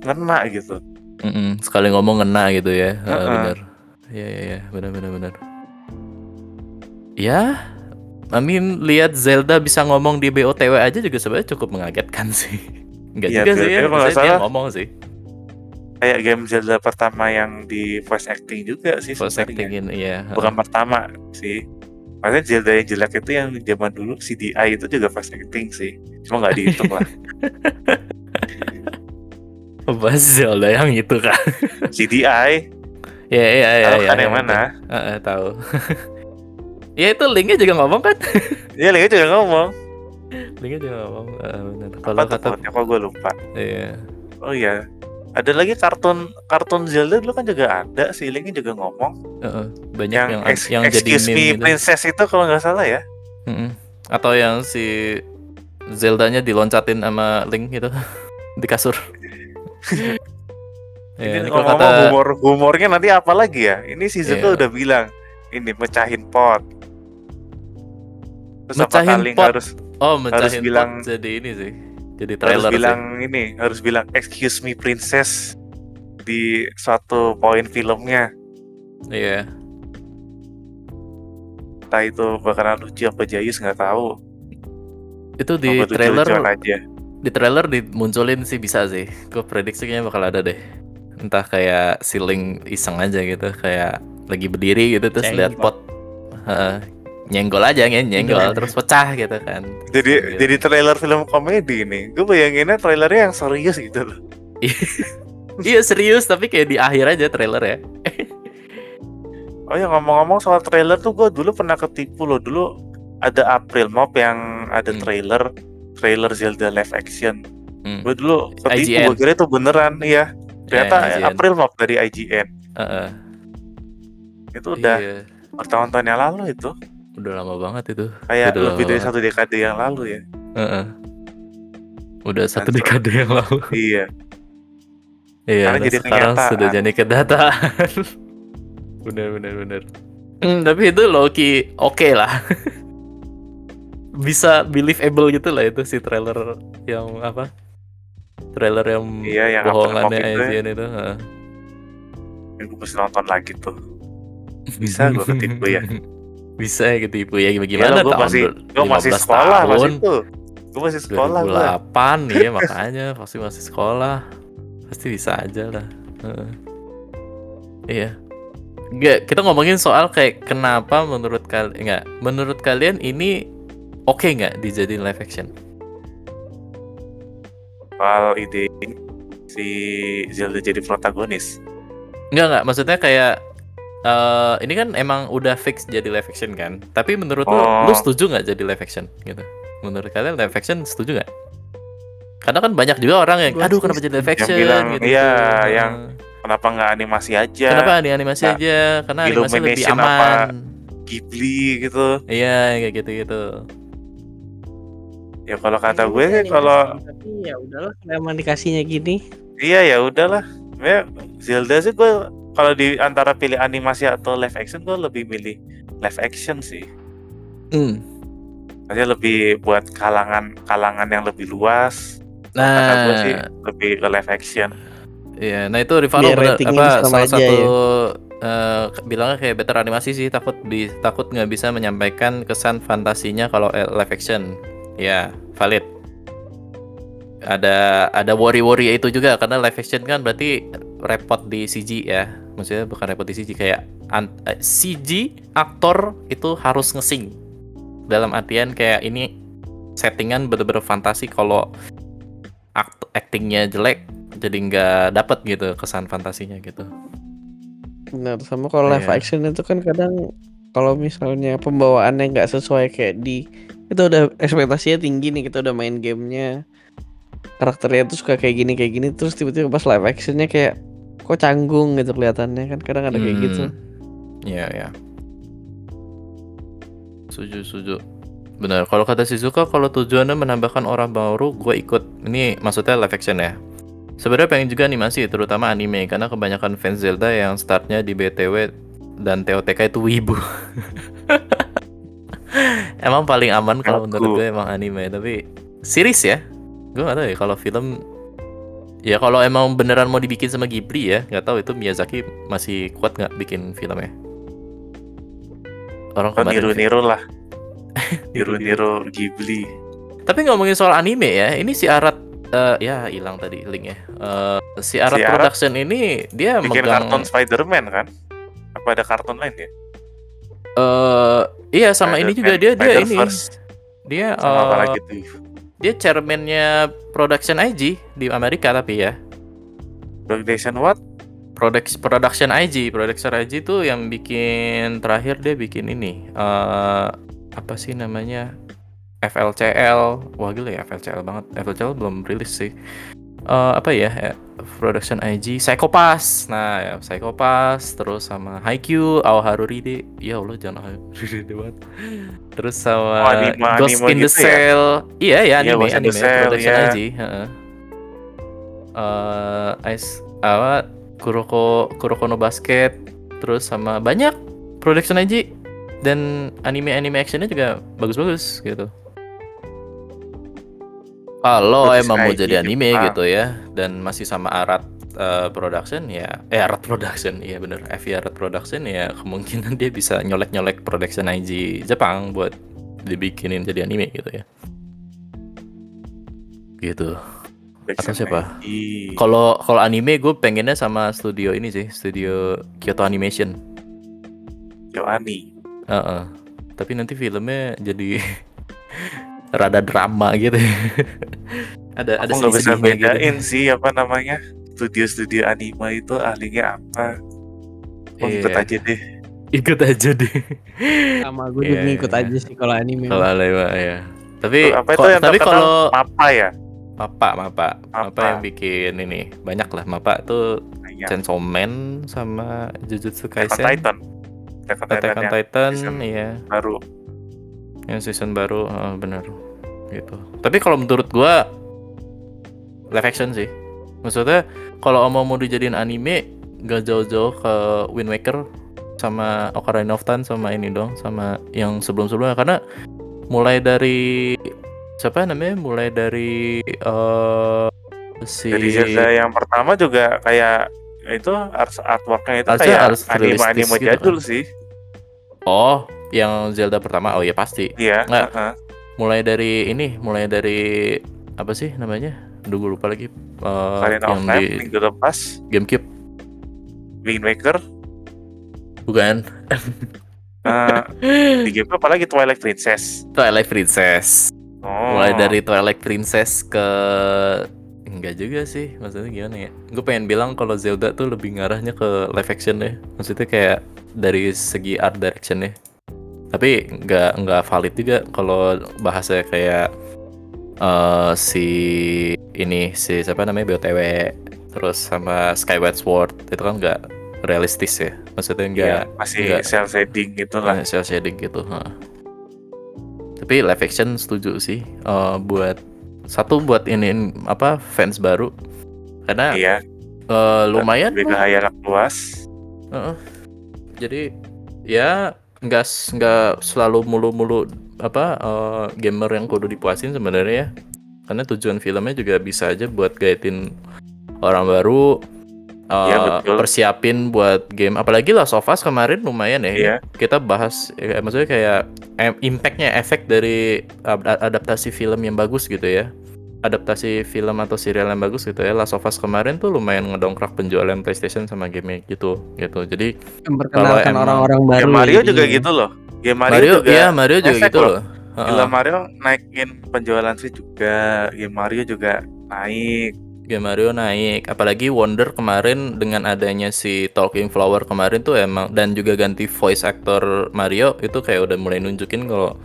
ngena gitu. Mm-mm, sekali ngomong ngena gitu ya. Heeh, Heeh. bener. Iya iya iya, benar benar benar. Ya, I mean lihat Zelda bisa ngomong di BOTW aja juga sebenarnya cukup mengagetkan sih. Enggak Iya, juga sih ya, kalau nggak dia salah. ngomong sih. Kayak game Zelda pertama yang di voice acting juga sih Voice actingin iya. Bukan pertama sih. Maksudnya Zelda yang jelek itu yang zaman dulu CDI itu juga voice acting sih. Cuma nggak dihitung lah. Bahas Zelda yang itu kan. CDI, Iya iya iya. tahu iya, kan iya, yang mana? Heeh, tahu. ya itu linknya juga ngomong kan? Iya, Link juga ngomong. linknya juga ngomong. Heeh, benar. Kalau kata gue lupa. iya. Oh iya. Ada lagi kartun kartun Zelda dulu kan juga ada si Linknya juga ngomong. heeh, banyak Yang, yang ex- yang jadi Excuse meme Me gitu. Princess itu kalau nggak salah ya. Atau yang si Zeldanya diloncatin sama Link gitu di kasur. ya, ini kalau kata humor humornya nanti apa lagi ya? Ini si Zelda Iya. udah bilang ini mecahin pot. Terus Mecahin pot. harus oh mencahin bilang- pot jadi ini sih. Jadi harus trailer bilang ini harus bilang excuse me princess di suatu poin filmnya. sih. Iya. Entah itu bakalan lucu apa jayus nggak tahu. Itu di Cuma trailer aja. di trailer dimunculin sih bisa sih. Gue prediksi kayaknya bakal ada deh. Entah kayak si Link iseng aja gitu kayak lagi berdiri gitu terus lihat pot Heeh. Nyenggol aja nyen- nyenggol Beneran. terus pecah gitu kan. Jadi Iya. jadi trailer film komedi nih. Gue bayanginnya trailernya yang serius gitu loh. iya serius tapi kayak di akhir aja trailer ya. Oh ya ngomong-ngomong soal trailer tuh gue dulu pernah ketipu loh dulu ada April Mop yang ada Hmm. trailer trailer Zelda live action. Hmm. Gue dulu ketipu gue kira itu beneran iya. Ternyata Eh, IGN. April Mop dari IGN. Heeh. Itu udah Iya. bertahun-tahun yang lalu itu. Udah lama banget itu. Kayak Udah lebih dari banget. satu dekade yang lalu ya. Heeh. Udah satu Transfer. dekade yang lalu. iya. Iya, dan jadi sekarang kenyataan. sudah jadi kenyataan. bener bener bener. Hmm, tapi itu Loki oke lah. Bisa believable gitu lah itu si trailer yang apa? Trailer yang Iya, yang bohongannya itu ya. IGN itu. heeh. Gue mesti nonton lagi tuh. Bisa gue ketipu ya. Bisa ya ketipu ya gimana? Gue tahun masih gue masih 15 sekolah tahun. masih tuh. Gue masih sekolah gue. 2008 iya makanya. Pasti masih sekolah. Pasti bisa aja lah. Iya. Nggak, kita ngomongin soal kayak kenapa menurut kalian nggak menurut kalian ini oke nggak dijadiin live action? Soal ide si Zelda jadi protagonis. nggak nggak. Maksudnya kayak eh ini kan emang udah fix jadi live action kan tapi menurut lu Oh. lu setuju nggak jadi live action gitu menurut kalian live action setuju nggak karena kan banyak juga orang yang aduh kenapa jadi live Yang action bilang, gitu iya, yang Kenapa nggak animasi aja? Kenapa di animasi Nah, aja? Karena animasi lebih aman. apa? Ghibli gitu. Iya, kayak gitu-gitu. Ya kalau kata Ya gue sih kalau tapi ya udahlah kalau emang dikasihnya gini iya ya udahlah. Ya Zelda sih gue kalau di antara pilih animasi atau live action gue lebih milih live action sih. Hmm. Maksudnya lebih buat kalangan kalangan yang lebih luas. Kata gue sih Nah, lebih ke live action. iya. Nah itu Rivalo Biar bener, apa salah aja satu ya. eh, bilangnya kayak better animasi sih takut bi takut nggak bisa menyampaikan kesan fantasinya kalau eh, live action. Ya, valid. Ada ada worry-worry itu juga karena live action kan berarti repot di CG ya. Maksudnya bukan di CG kayak an- eh, CG aktor itu harus ngesing. Dalam artian kayak ini settingan bener-bener fantasi kalau akt actingnya jelek jadi nggak dapet gitu kesan fantasinya gitu. Benar, sama kalau live Iya. action itu kan kadang kalau misalnya pembawaannya nggak sesuai kayak di itu udah ekspektasinya tinggi nih kita udah main gamenya karakternya tuh suka kayak gini kayak gini terus tiba-tiba pas live actionnya kayak kok canggung gitu kelihatannya kan kadang ada kayak gitu. Hmm. Iya ya. Setuju setuju. Benar. Kalau kata Shizuka, kalau tujuannya menambahkan orang baru, gue ikut. Ini maksudnya live action ya. Sebenarnya pengen juga animasi, terutama anime, karena kebanyakan fans Zelda yang startnya di BTW dan TOTK itu wibu. emang paling aman kalau menurut gue emang anime, tapi series ya. Gue gak tahu ya kalau film Ya kalau emang beneran mau dibikin sama Ghibli ya, nggak tahu itu Miyazaki masih kuat nggak bikin filmnya. Orang Oh, niru-niru lah. Niru-niru Ghibli. Tapi ngomongin soal anime ya, ini si Arat eh, ya hilang tadi linknya. Eh, si Arat Si Arat Production ini dia Bikin megang kartun Spider-Man kan? Apa ada kartun lain ya? eh iya sama ini juga dia dia ini dia Sama apa lagi tuh? Dia chairmannya Production IG di Amerika tapi ya. Production what? Product Production IG, Production IG tuh yang bikin terakhir dia bikin ini eh apa sih namanya FLCL, wah gila ya FLCL banget, FLCL belum rilis sih. Eh apa ya eh, Production IG, Psychopass, nah ya Psychopass, terus sama Haikyuu, Aoharuride, ya Allah jangan Aoharuride banget. Terus sama Oh, anime- Ghost anime in the gitu ya? Cell, iya ya Iya, anime, Ghost in the anime, Cell, Production iya. IG, heeh. Eh, Ice apa Kuroko Kuroko no Basket terus sama banyak production IG dan anime-anime actionnya juga bagus-bagus gitu. Kalau emang mau jadi anime Jepang. gitu ya dan masih sama Arat eh, Production ya eh Arat Production iya bener FI Arat Production ya kemungkinan dia bisa nyolek-nyolek production IG Jepang buat dibikinin jadi anime gitu ya. Gitu. Atau siapa? Kalau kalau anime gue pengennya sama studio ini sih, studio Kyoto Animation. Yoani. Heeh. Tapi nanti filmnya jadi rada drama gitu. ada ada Aku nggak bisa gitu. bedain sih apa namanya studio-studio anime itu ahlinya apa. Oh, ikut Iya. aja deh. Ikut aja deh. Sama gue Iya, juga iya. aja sih kalau anime. kalau Alewa ya. Tapi Tuh, apa itu ko- yang tapi kalau Mapa ya? Mapa, Mapa, Mapa Mapa. yang bikin ini banyak lah. Mapa tuh Banyak. Chainsaw Man sama Jujutsu Attack on Kaisen, Titan. Attack on Titan Titan, iya. baru. Yang season baru heeh, bener gitu tapi kalau menurut gua live action sih maksudnya kalau mau mau dijadiin anime gak jauh-jauh ke Wind Waker sama Ocarina of Time sama ini dong sama yang sebelum-sebelumnya karena mulai dari siapa namanya mulai dari eh si Dari Zelda yang pertama juga kayak itu art artworknya itu Artnya kayak harus anime anime realistis gitu jadul kan. sih. oh yang Zelda pertama? Oh ya pasti. Iya. Nggak. heeh. mulai dari ini mulai dari apa sih namanya? Aduh gue lupa lagi. Ocarina of yang Time, di Minggu lepas, GameCube. Wind Waker, bukan. Eh, di game apa lagi? Twilight Princess. Twilight Princess. Oh. mulai dari Twilight Princess ke enggak juga sih. Maksudnya gimana ya? Gue pengen bilang kalau Zelda tuh lebih ngarahnya ke live action ya maksudnya kayak dari segi art direction ya tapi nggak nggak valid juga kalau bahasa kayak eh si ini si siapa namanya BOTW terus sama Skyward Sword itu kan nggak realistis ya maksudnya Iya, nggak masih nggak. cel shading gitu lah. Nah, cel shading gitu. ha. Tapi live action setuju sih eh, buat satu buat ini apa fans baru karena Iya, eh, lumayan lebih ke luas. Heeh. Jadi ya nggak nggak selalu mulu-mulu apa eh, gamer yang kudu dipuasin sebenarnya ya. Karena tujuan filmnya juga bisa aja buat gaitin orang baru Iya, betul. persiapin buat game apalagi lah of Us kemarin lumayan ya Iya. kita bahas ya, maksudnya kayak impactnya efek dari ad- adaptasi film yang bagus gitu ya adaptasi film atau serial yang bagus gitu ya. Last of Us kemarin tuh lumayan ngedongkrak penjualan PlayStation sama game gitu gitu. Jadi Memperkenalkan orang-orang baru. Game Mario jadinya. juga gitu loh. Game Mario, Mario, juga. iya Mario juga gitu loh. loh. Gila Mario naikin penjualan sih juga. Game Mario juga naik. Game Mario naik, apalagi Wonder kemarin dengan adanya si Talking Flower kemarin tuh emang dan juga ganti voice actor Mario itu kayak udah mulai nunjukin kalau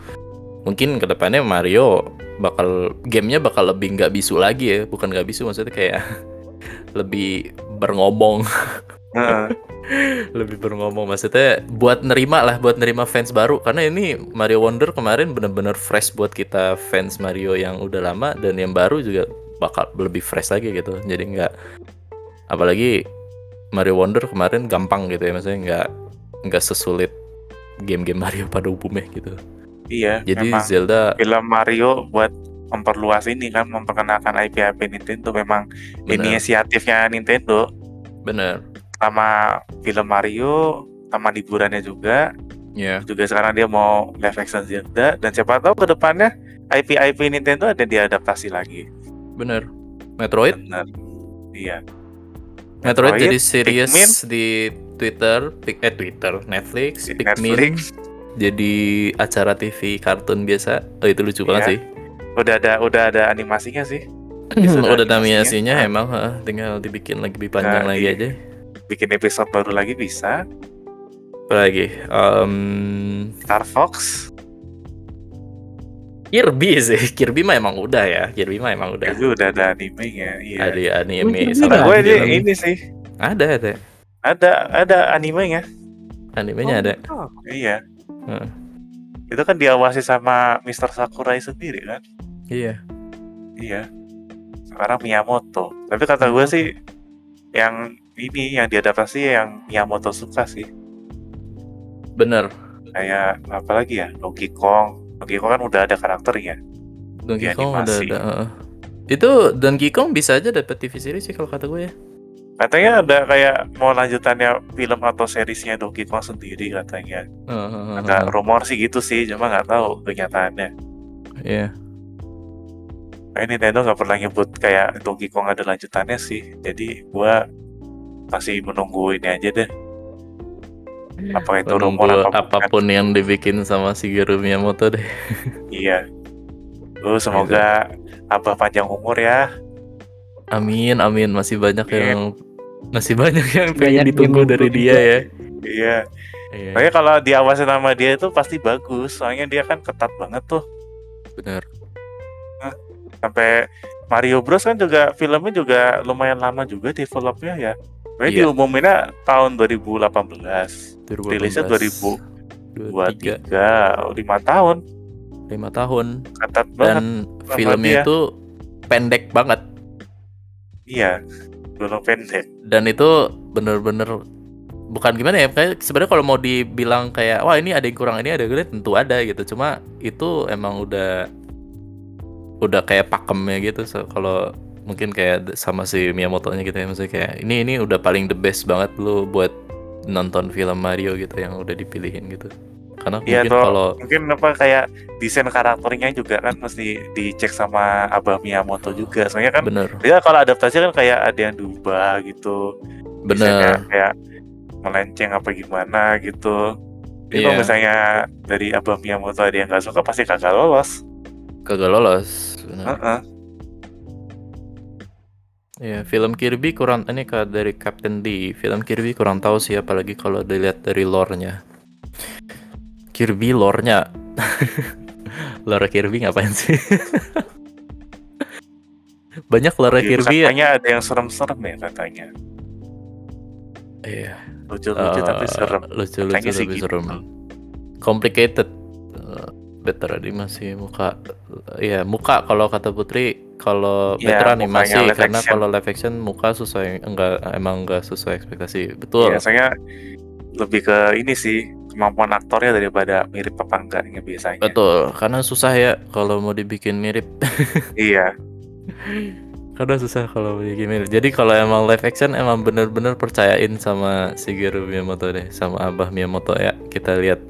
mungkin ke depannya Mario bakal gamenya bakal lebih nggak bisu lagi ya, bukan nggak bisu maksudnya kayak lebih berngomong, Heeh. lebih berngomong maksudnya buat nerima lah, buat nerima fans baru. Karena ini Mario Wonder kemarin bener-bener fresh buat kita fans Mario yang udah lama dan yang baru juga bakal lebih fresh lagi gitu. Jadi nggak apalagi Mario Wonder kemarin gampang gitu ya. Maksudnya nggak nggak sesulit game-game Mario pada umumnya gitu Iya. jadi memang Zelda film Mario buat memperluas ini kan memperkenalkan IP-IP Nintendo memang bener inisiatifnya Nintendo. Bener sama film Mario taman hiburannya juga. Ya juga sekarang dia mau live action Zelda dan siapa tahu ke depannya IP-IP Nintendo ada diadaptasi lagi. Bener Metroid? Benar. Iya. Metroid, Metroid, jadi series Pikmin. di Twitter eh Twitter Netflix Pikmin. Netflix jadi acara TV kartun biasa. Oh itu lucu banget Iya. sih. Udah ada udah ada animasinya sih. Episode udah animasinya. namasinya Ah. emang heeh, tinggal dibikin lagi lebih panjang Nah, lagi aja. Bikin episode baru lagi bisa. Apa lagi? Em, Star Fox. Kirby sih. Kirby mah emang udah ya. Kirby mah emang udah. Itu udah ada animenya iya. Ada anime Kirby sama ada? gue ini, ini sih. Ada ada. Ada ada animenya. Animenya ada. Oh, iya Heeh. itu kan diawasi sama Mr. Sakurai sendiri kan? Iya. Iya. Sekarang Miyamoto. Tapi kata gue sih yang ini yang diadaptasi yang Miyamoto suka sih. Bener. Kayak apa lagi ya? Donkey Kong. Donkey Kong kan udah ada karakternya. Donkey Kong udah ada heeh. itu Donkey Kong bisa aja dapat TV series sih kalau kata gue ya katanya ada kayak mau lanjutannya film atau seriesnya Donkey Kong sendiri katanya. Heeh, ada rumor sih gitu sih cuma nggak tahu kenyataannya. Iya. Kayak Nintendo nggak pernah nyebut kayak Donkey Kong ada lanjutannya sih. Jadi gua masih menunggu ini aja deh. Apa itu rumor Menunggu apa bukan. apa pun yang dibikin sama Shigeru Miyamoto deh. Iya. Lu semoga abah panjang umur ya amin amin. Masih banyak Amin. yang masih banyak yang pengen Banyak ditunggu yang dari dia juga. ya. Iya. Iya. Kayaknya kalau diawasin sama dia itu pasti bagus. Soalnya dia kan ketat banget tuh. Bener sampai Mario Bros kan juga filmnya juga lumayan lama juga developnya ya. Kayaknya Iya. diumuminnya tahun 2018 rilisnya 2018. 2023 lima tahun. Lima tahun. Ketat banget dan filmnya dia. itu pendek banget iya belum pendek dan itu bener-bener bukan gimana ya kayak sebenarnya kalau mau dibilang kayak wah ini ada yang kurang ini ada yang tentu ada gitu. Cuma itu emang udah udah kayak pakemnya gitu. So, kalau mungkin kayak sama si Miyamoto-nya gitu ya maksudnya kayak ini ini udah paling the best banget lu buat nonton film Mario gitu yang udah dipilihin gitu karena Iya mungkin toh. kalau mungkin apa kayak desain karakternya juga kan mesti dicek sama Abah Miyamoto juga soalnya kan bener dia kalau adaptasi kan kayak ada yang diubah gitu desainnya bener kayak melenceng apa gimana gitu jadi kalau Iya. misalnya dari Abah Miyamoto ada yang nggak suka pasti kagak lolos kagak lolos bener. Heeh. Iya, film Kirby kurang ini dari Captain D. Film Kirby kurang tahu sih apalagi kalau dilihat dari lore-nya. Kirby lore-nya. lore Kirby ngapain sih? Banyak lore Kirby ya. katanya ada yang serem-serem ya katanya Iya. lucu-lucu tapi eh, serem Lucu-lucu tapi gitu. serem. Complicated. Eh, better di masih muka ya muka kalau kata Putri kalau Iya, better animasi karena action. kalau live action muka sesuai enggak emang enggak sesuai ekspektasi betul biasanya lebih ke ini sih kemampuan aktornya daripada mirip apa enggaknya biasanya. Betul karena susah ya kalau mau dibikin mirip. Iya. Karena susah kalau mau dibikin mirip. Jadi kalau emang live action emang bener-bener percayain sama Shigeru Miyamoto deh sama Abah Miyamoto ya. Kita lihat.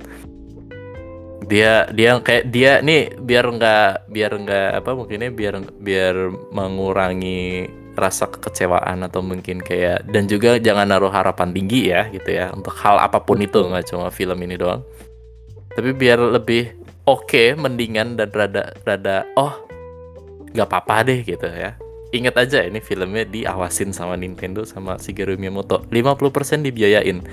Dia dia kayak dia nih biar nggak biar nggak apa mungkinnya biar biar mengurangi rasa kekecewaan atau mungkin kayak dan juga jangan naruh harapan tinggi ya gitu ya untuk hal apa pun itu nggak cuma film ini doang. Tapi biar lebih oke mendingan dan rada rada oh nggak apa-apa deh gitu ya. Ingat aja ini filmnya diawasin sama Nintendo sama Shigeru Miyamoto. 50% dibiayain.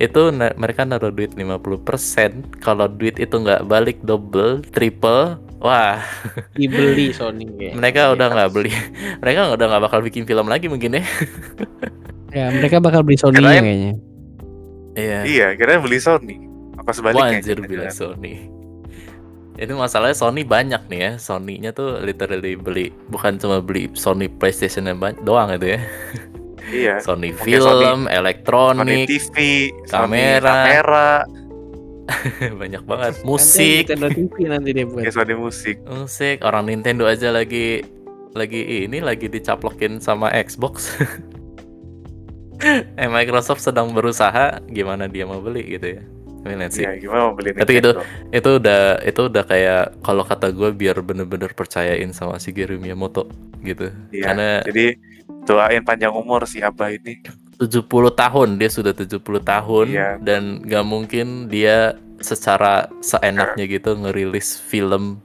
Itu mereka naruh duit 50% kalau duit itu nggak balik double triple wah Dibeli Sony kayaknya. mereka udah nggak beli mereka udah nggak bakal bikin film lagi mungkin ya Ya, mereka bakal beli Sony Kirain- kayaknya. iya Iya, kira beli Sony. Apa Wah sebaliknya? anjir bilang Sony Itu masalahnya Sony banyak nih ya Sony-nya tuh literally beli Bukan cuma beli Sony PlayStation yang banyak doang itu ya Iya. Sony film, Sony- Sony elektronik, TV, Sony kamera. banyak banget Nanti Musik, Nintendo TV nanti dia buat. ya Sony musik. musik Orang Nintendo aja lagi Lagi ini lagi dicaplokin sama Xbox Eh Microsoft sedang berusaha Gimana dia mau beli gitu ya I mean, let's see. Iya, gimana mau beli Tapi Nintendo? itu udah itu udah kayak kalau kata gue biar bener-bener percayain sama Shigeru Miyamoto gitu Iya, karena Jadi doain panjang umur si Abah ini. 70 tahun dia sudah 70 tahun Iya. dan gak mungkin dia secara seenaknya gitu ngerilis film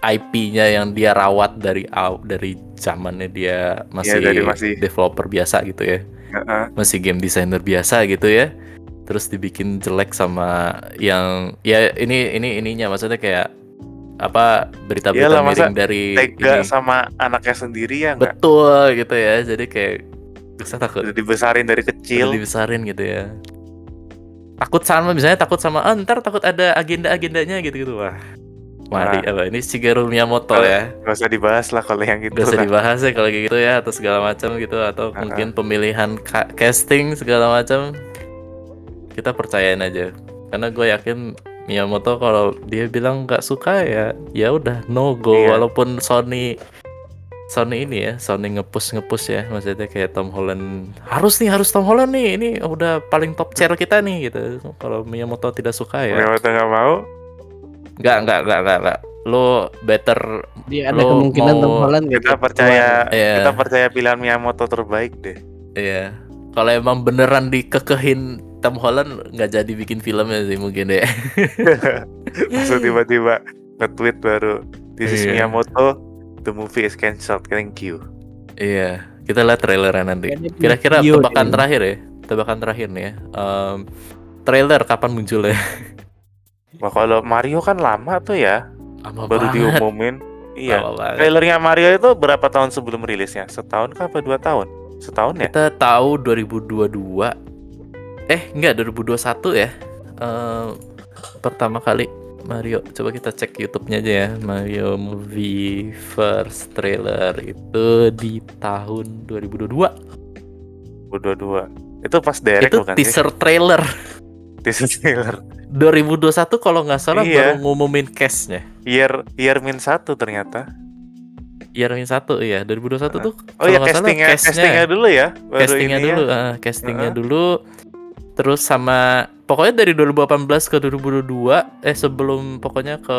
IP-nya yang dia rawat dari dari zamannya dia masih, Iya, dari masih- developer biasa gitu ya Heeh. masih game designer biasa gitu ya terus dibikin jelek sama yang ya ini ini ininya maksudnya kayak apa berita-berita miring dari Tega ini sama anaknya sendiri ya nggak? betul gitu ya jadi kayak bisa takut? Udah dibesarin dari udah kecil. dibesarin gitu ya. Takut sama misalnya takut sama ah, ntar takut ada agenda-agendanya gitu-gitu. Wah. Mari apa ini Shigeru Miyamoto Kalau- ya. Gak usah dibahas lah kalau yang gitu Gak usah lah. dibahas ya kalau gitu ya atau segala macam gitu atau Ah. mungkin pemilihan ka- casting segala macam. Kita percayain aja. Karena gue yakin Miyamoto kalau dia bilang nggak suka ya ya udah no go. Iya. walaupun Sony Sony ini ya Sony ngepush ngepush ya maksudnya kayak Tom Holland harus nih harus Tom Holland nih ini udah paling top chair kita nih gitu kalau Miyamoto tidak suka ya Miyamoto nggak mau. nggak nggak nggak nggak nggak. lo better Dia ada Lo kemungkinan mau- Tom Holland gitu. Kita percaya, Iya. kita percaya pilihan Miyamoto terbaik deh. Iya. Kalau emang beneran dikekehin Tom Holland nggak jadi bikin filmnya sih mungkin deh. Langsung tiba-tiba nge-tweet baru. This is Iya. Miyamoto. The movie is cancelled. Thank you. iya. Kita lihat trailernya nanti. Jadi Kira-kira video tebakan dia. terakhir ya. Tebakan terakhir nih ya. Em, trailer kapan munculnya? Wah kalau Mario kan lama tuh ya. Lama baru banget. diumumin. Iya. Lama banget. Trailernya Mario itu berapa tahun sebelum rilisnya? Setahun kah apa dua tahun? Setahun ya? Kita tahu 2022. Eh, enggak 2021 ya. Em, pertama kali Mario coba kita cek YouTube-nya aja ya. Mario movie first trailer itu di tahun 2022. Dua-dua. Itu pas direct itu bukan teaser trailer sih? Teaser trailer. 2021 kalau nggak salah Iya. baru ngumumin cashnya Year Year min satu ternyata. Year min satu ya 2021 tuh Oh ya salah castingnya, castingnya dulu ya. Baru castingnya ini ya. dulu ah, castingnya Heeh. dulu terus sama pokoknya dari 2018 ke 2022 eh sebelum pokoknya ke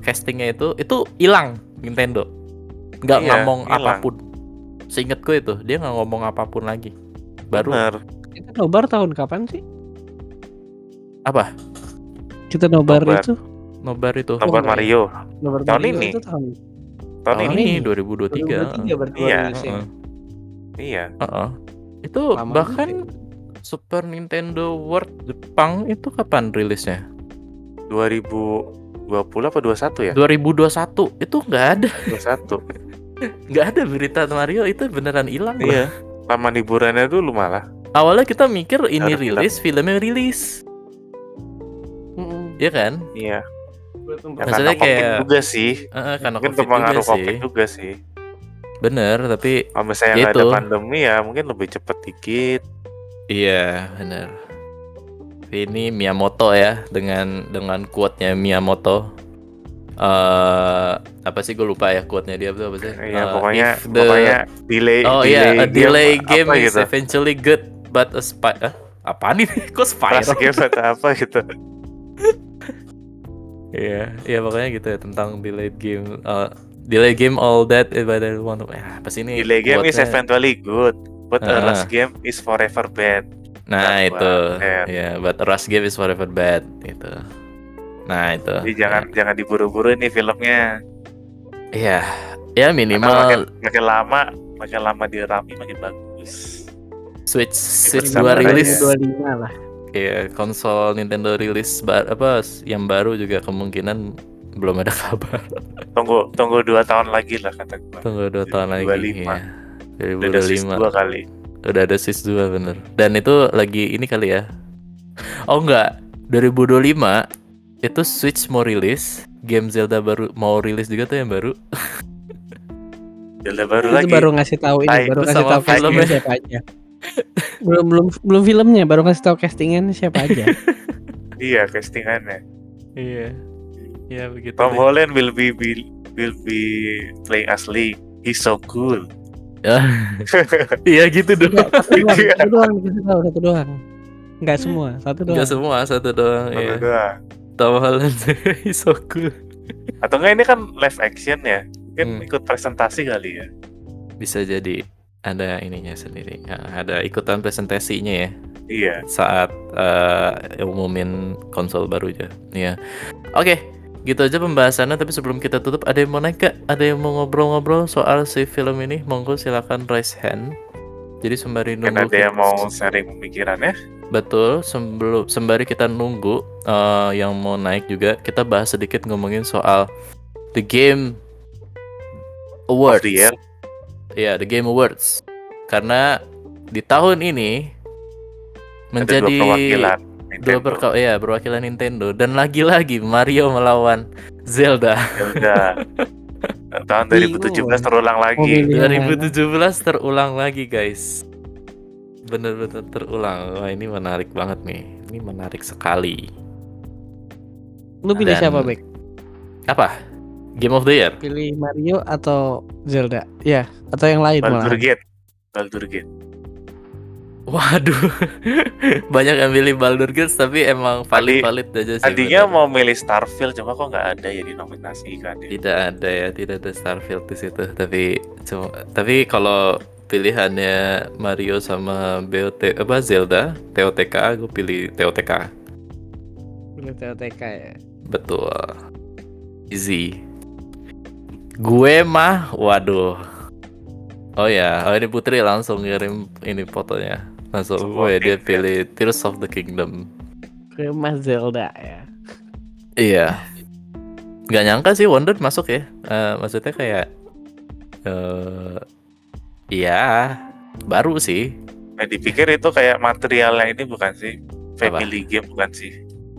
castingnya itu itu hilang Nintendo nggak Iya, ngomong hilang. apa pun seingat gue itu dia nggak ngomong apa pun lagi baru Bener. Kita nobar tahun kapan sih? apa Kita nobar, Nobar. itu nobar itu Nobar Oh, Mario. nobar Tahun Mario ini. Itu tahun Tahun tahun ini. ini 2023 2023 berarti Iya. Iya. Heeh. Itu Lama bahkan juga ya. Super Nintendo World Jepang itu kapan rilisnya? 2020 apa 21 ya? 2021 itu nggak ada 21. nggak ada berita Mario itu beneran hilang. iya. Taman hiburannya dulu malah. Awalnya kita mikir ini Harus hilang. rilis, filmnya rilis, Mm-mm. ya kan? Iya. Ya, Maksudnya kayak- juga sih. Heeh, karena Mungkin COVID juga pengaruh sih. COVID juga sih. Bener, tapi Kalau misalnya nggak ada Gitu. pandemi ya mungkin lebih cepet dikit. Iya bener. Ini Miyamoto ya dengan dengan quote-nya Miyamoto. eh apa sih gue lupa ya quote-nya dia tuh apa sih? Iya, Eh, pokoknya the- pokoknya delay Oh iya, a delay game, apa is gitu. eventually good, but a spy. Ah, apaan ini? Kok Pas spiral? game atau apa gitu. Iya, iya pokoknya gitu ya tentang delayed game. Uh, delayed game all that if I want to. Ya, apa sih ini? Delay game is eventually good, But uh. a rush game is forever bad. Nah That's itu, ya yeah, but a rush game is forever bad itu. Nah itu. Jadi jangan yeah. jangan diburu-buru ini filmnya. Iya, yeah. ya minimal. Makin, makin lama, makin lama dirami makin bagus. Switch Switch dua rilis dua lima lah. Iya, konsol Nintendo rilis bar, apa yang baru juga kemungkinan belum ada kabar. Tunggu tunggu dua tahun lagi lah kata gue. Tunggu dua tahun 25. lagi. Ya. 2005. Udah ada sis kali. Udah ada sis 2 bener. Dan itu lagi ini kali ya. Oh enggak, 2025 itu Switch mau rilis, game Zelda baru mau rilis juga tuh yang baru. Zelda baru itu lagi. baru ngasih tahu ini, Ay, baru ngasih tahu filmnya siapa aja. belum belum belum filmnya, baru ngasih tahu castingan siapa aja. iya, castingannya. Iya. Iya begitu. Tom deh. Holland will be, be will be playing as Link. He's so cool. Iya gitu dong. Enggak, satu doang, satu doang satu doang. Enggak semua, satu doang. Enggak semua, satu doang. Satu Iya. doang. Tom Holland so cool. Atau enggak ini kan live action ya? Mungkin Hmm. ikut presentasi kali ya. Bisa jadi ada ininya sendiri. Ya, ada ikutan presentasinya ya Iya. saat eh, umumin konsol baru aja. Iya. Oke, gitu aja pembahasannya. Tapi sebelum kita tutup, ada yang mau naik gak? Ada yang mau ngobrol-ngobrol soal si film ini? Monggo silakan raise hand. Jadi sembari nunggu ada yang mau sharing pemikirannya. Betul, sebelum sembari kita nunggu eh, yang mau naik juga, kita bahas sedikit ngomongin soal the game awards. Of the year. Iya, the game awards. Karena di tahun ini Ada menjadi dua perwakilan. Dua Nintendo. perka- iya, perwakilan Nintendo dan lagi-lagi Mario melawan Zelda. Zelda. Tahun Bingung. 2017 terulang lagi. mana? 2017 terulang lagi, guys. Bener-bener terulang. Wah, ini menarik banget nih. Ini menarik sekali. Lu pilih Dan- siapa, Bek? Apa? Game of the Year? Pilih Mario atau Zelda? Ya, atau yang lain Baldur malah. Gate. Baldur Gate. Waduh, banyak yang pilih Baldur Gate tapi emang valid-valid aja sih. Tadinya mau milih Starfield cuma kok nggak ada ya dinominasikan ya. tidak ada ya, tidak ada Starfield di situ. Tapi cuma, tapi kalau pilihannya Mario sama BOT apa Zelda, TOTK, gue pilih TOTK. Pilih TOTK ya. Betul. Easy. Gue mah, waduh. Oh ya, oh ini Putri langsung ngirim ini fotonya. Langsung Langsung gue dia ya. pilih Tears of the Kingdom. Gue mah Zelda ya. Iya. Gak nyangka sih Wonder masuk ya. Eh, maksudnya kayak eh iya, baru sih. Nah, dipikir itu kayak materialnya ini bukan sih? Family game bukan sih?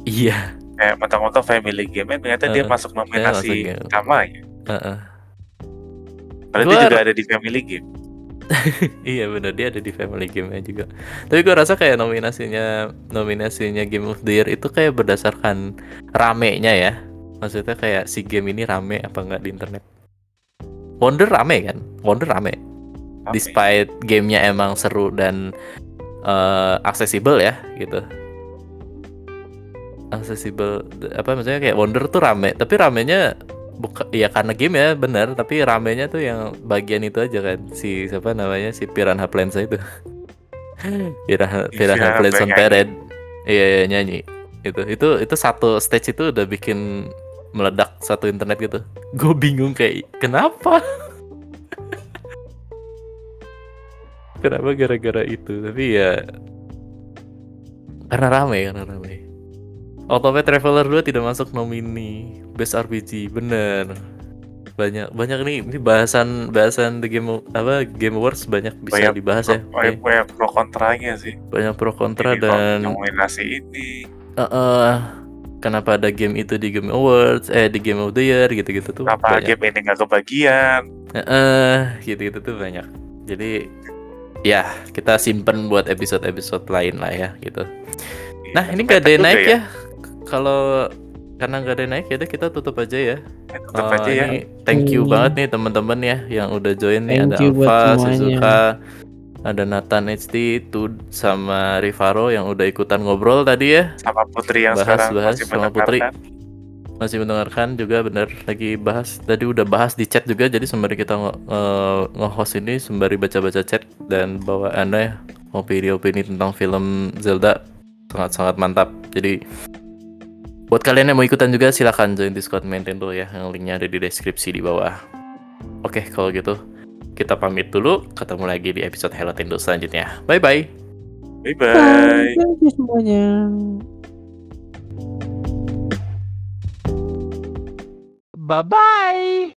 Iya. Kayak mentang-mentang family game eh, ternyata dia masuk nominasi Dia masuk game. sama ya. Heeh. Padahal Gua- dia juga ada di family game. Iya bener dia ada di family game-nya juga. Tapi gue rasa kayak nominasinya nominasinya Game of the Year itu kayak berdasarkan ramenya ya. Maksudnya kayak si game ini rame apa enggak di internet. Wonder rame kan? Wonder rame. Despite gamenya emang seru dan eh, aksesibel ya gitu. Aksesibel apa maksudnya kayak Wonder tuh rame, tapi ramenya bukan ya karena game ya bener tapi ramenya tuh yang bagian itu aja kan. Si siapa namanya? Si Piranha Plants itu. Piranha on Plants Parade iya iya nyanyi. Itu itu itu satu stage itu udah bikin meledak satu internet gitu. Gue bingung kayak kenapa? Kenapa gara-gara itu? Tapi ya karena rame karena rame Octopath Traveler 2 tidak masuk nomini Best RPG, bener. Banyak banyak nih ini bahasan bahasan the game apa Game Awards banyak bisa Banyak dibahas ya. banyak, banyak pro kontranya sih. Banyak pro kontra Ini dan nominasi ini eh, eh, kenapa ada game itu di Game Awards, eh di Game of the Year gitu-gitu tuh. apa banyak. game ini nggak kebagian Eh, eh, gitu-gitu tuh banyak. Jadi ya kita simpen buat episode-episode lain lah ya gitu. Nah ini nggak ada yang naik ya. Kalau karena nggak ada yang naik ya udah kita tutup aja ya. Eh, Tetap Oh, aja ya thank you Hmm. banget nih teman-teman ya yang udah join nih Thank ada Alfa. Suzuka, ada Nathan HD, Tud sama Rivaro yang udah ikutan ngobrol tadi ya. sama Putri yang Bahas, sekarang bahas masih sama Putri. mendengarkan masih mendengarkan juga bener lagi bahas tadi udah bahas di chat juga jadi sembari kita nge- nge-host ini sembari baca-baca chat dan bawaannya opini-opini tentang film Zelda sangat-sangat mantap jadi buat kalian yang mau ikutan juga silakan join Discord Nintendo ya yang linknya ada di deskripsi di bawah oke kalau gitu kita pamit dulu ketemu lagi di episode Hello Nintendo selanjutnya bye bye Bye bye. Thank you semuanya. Bye bye.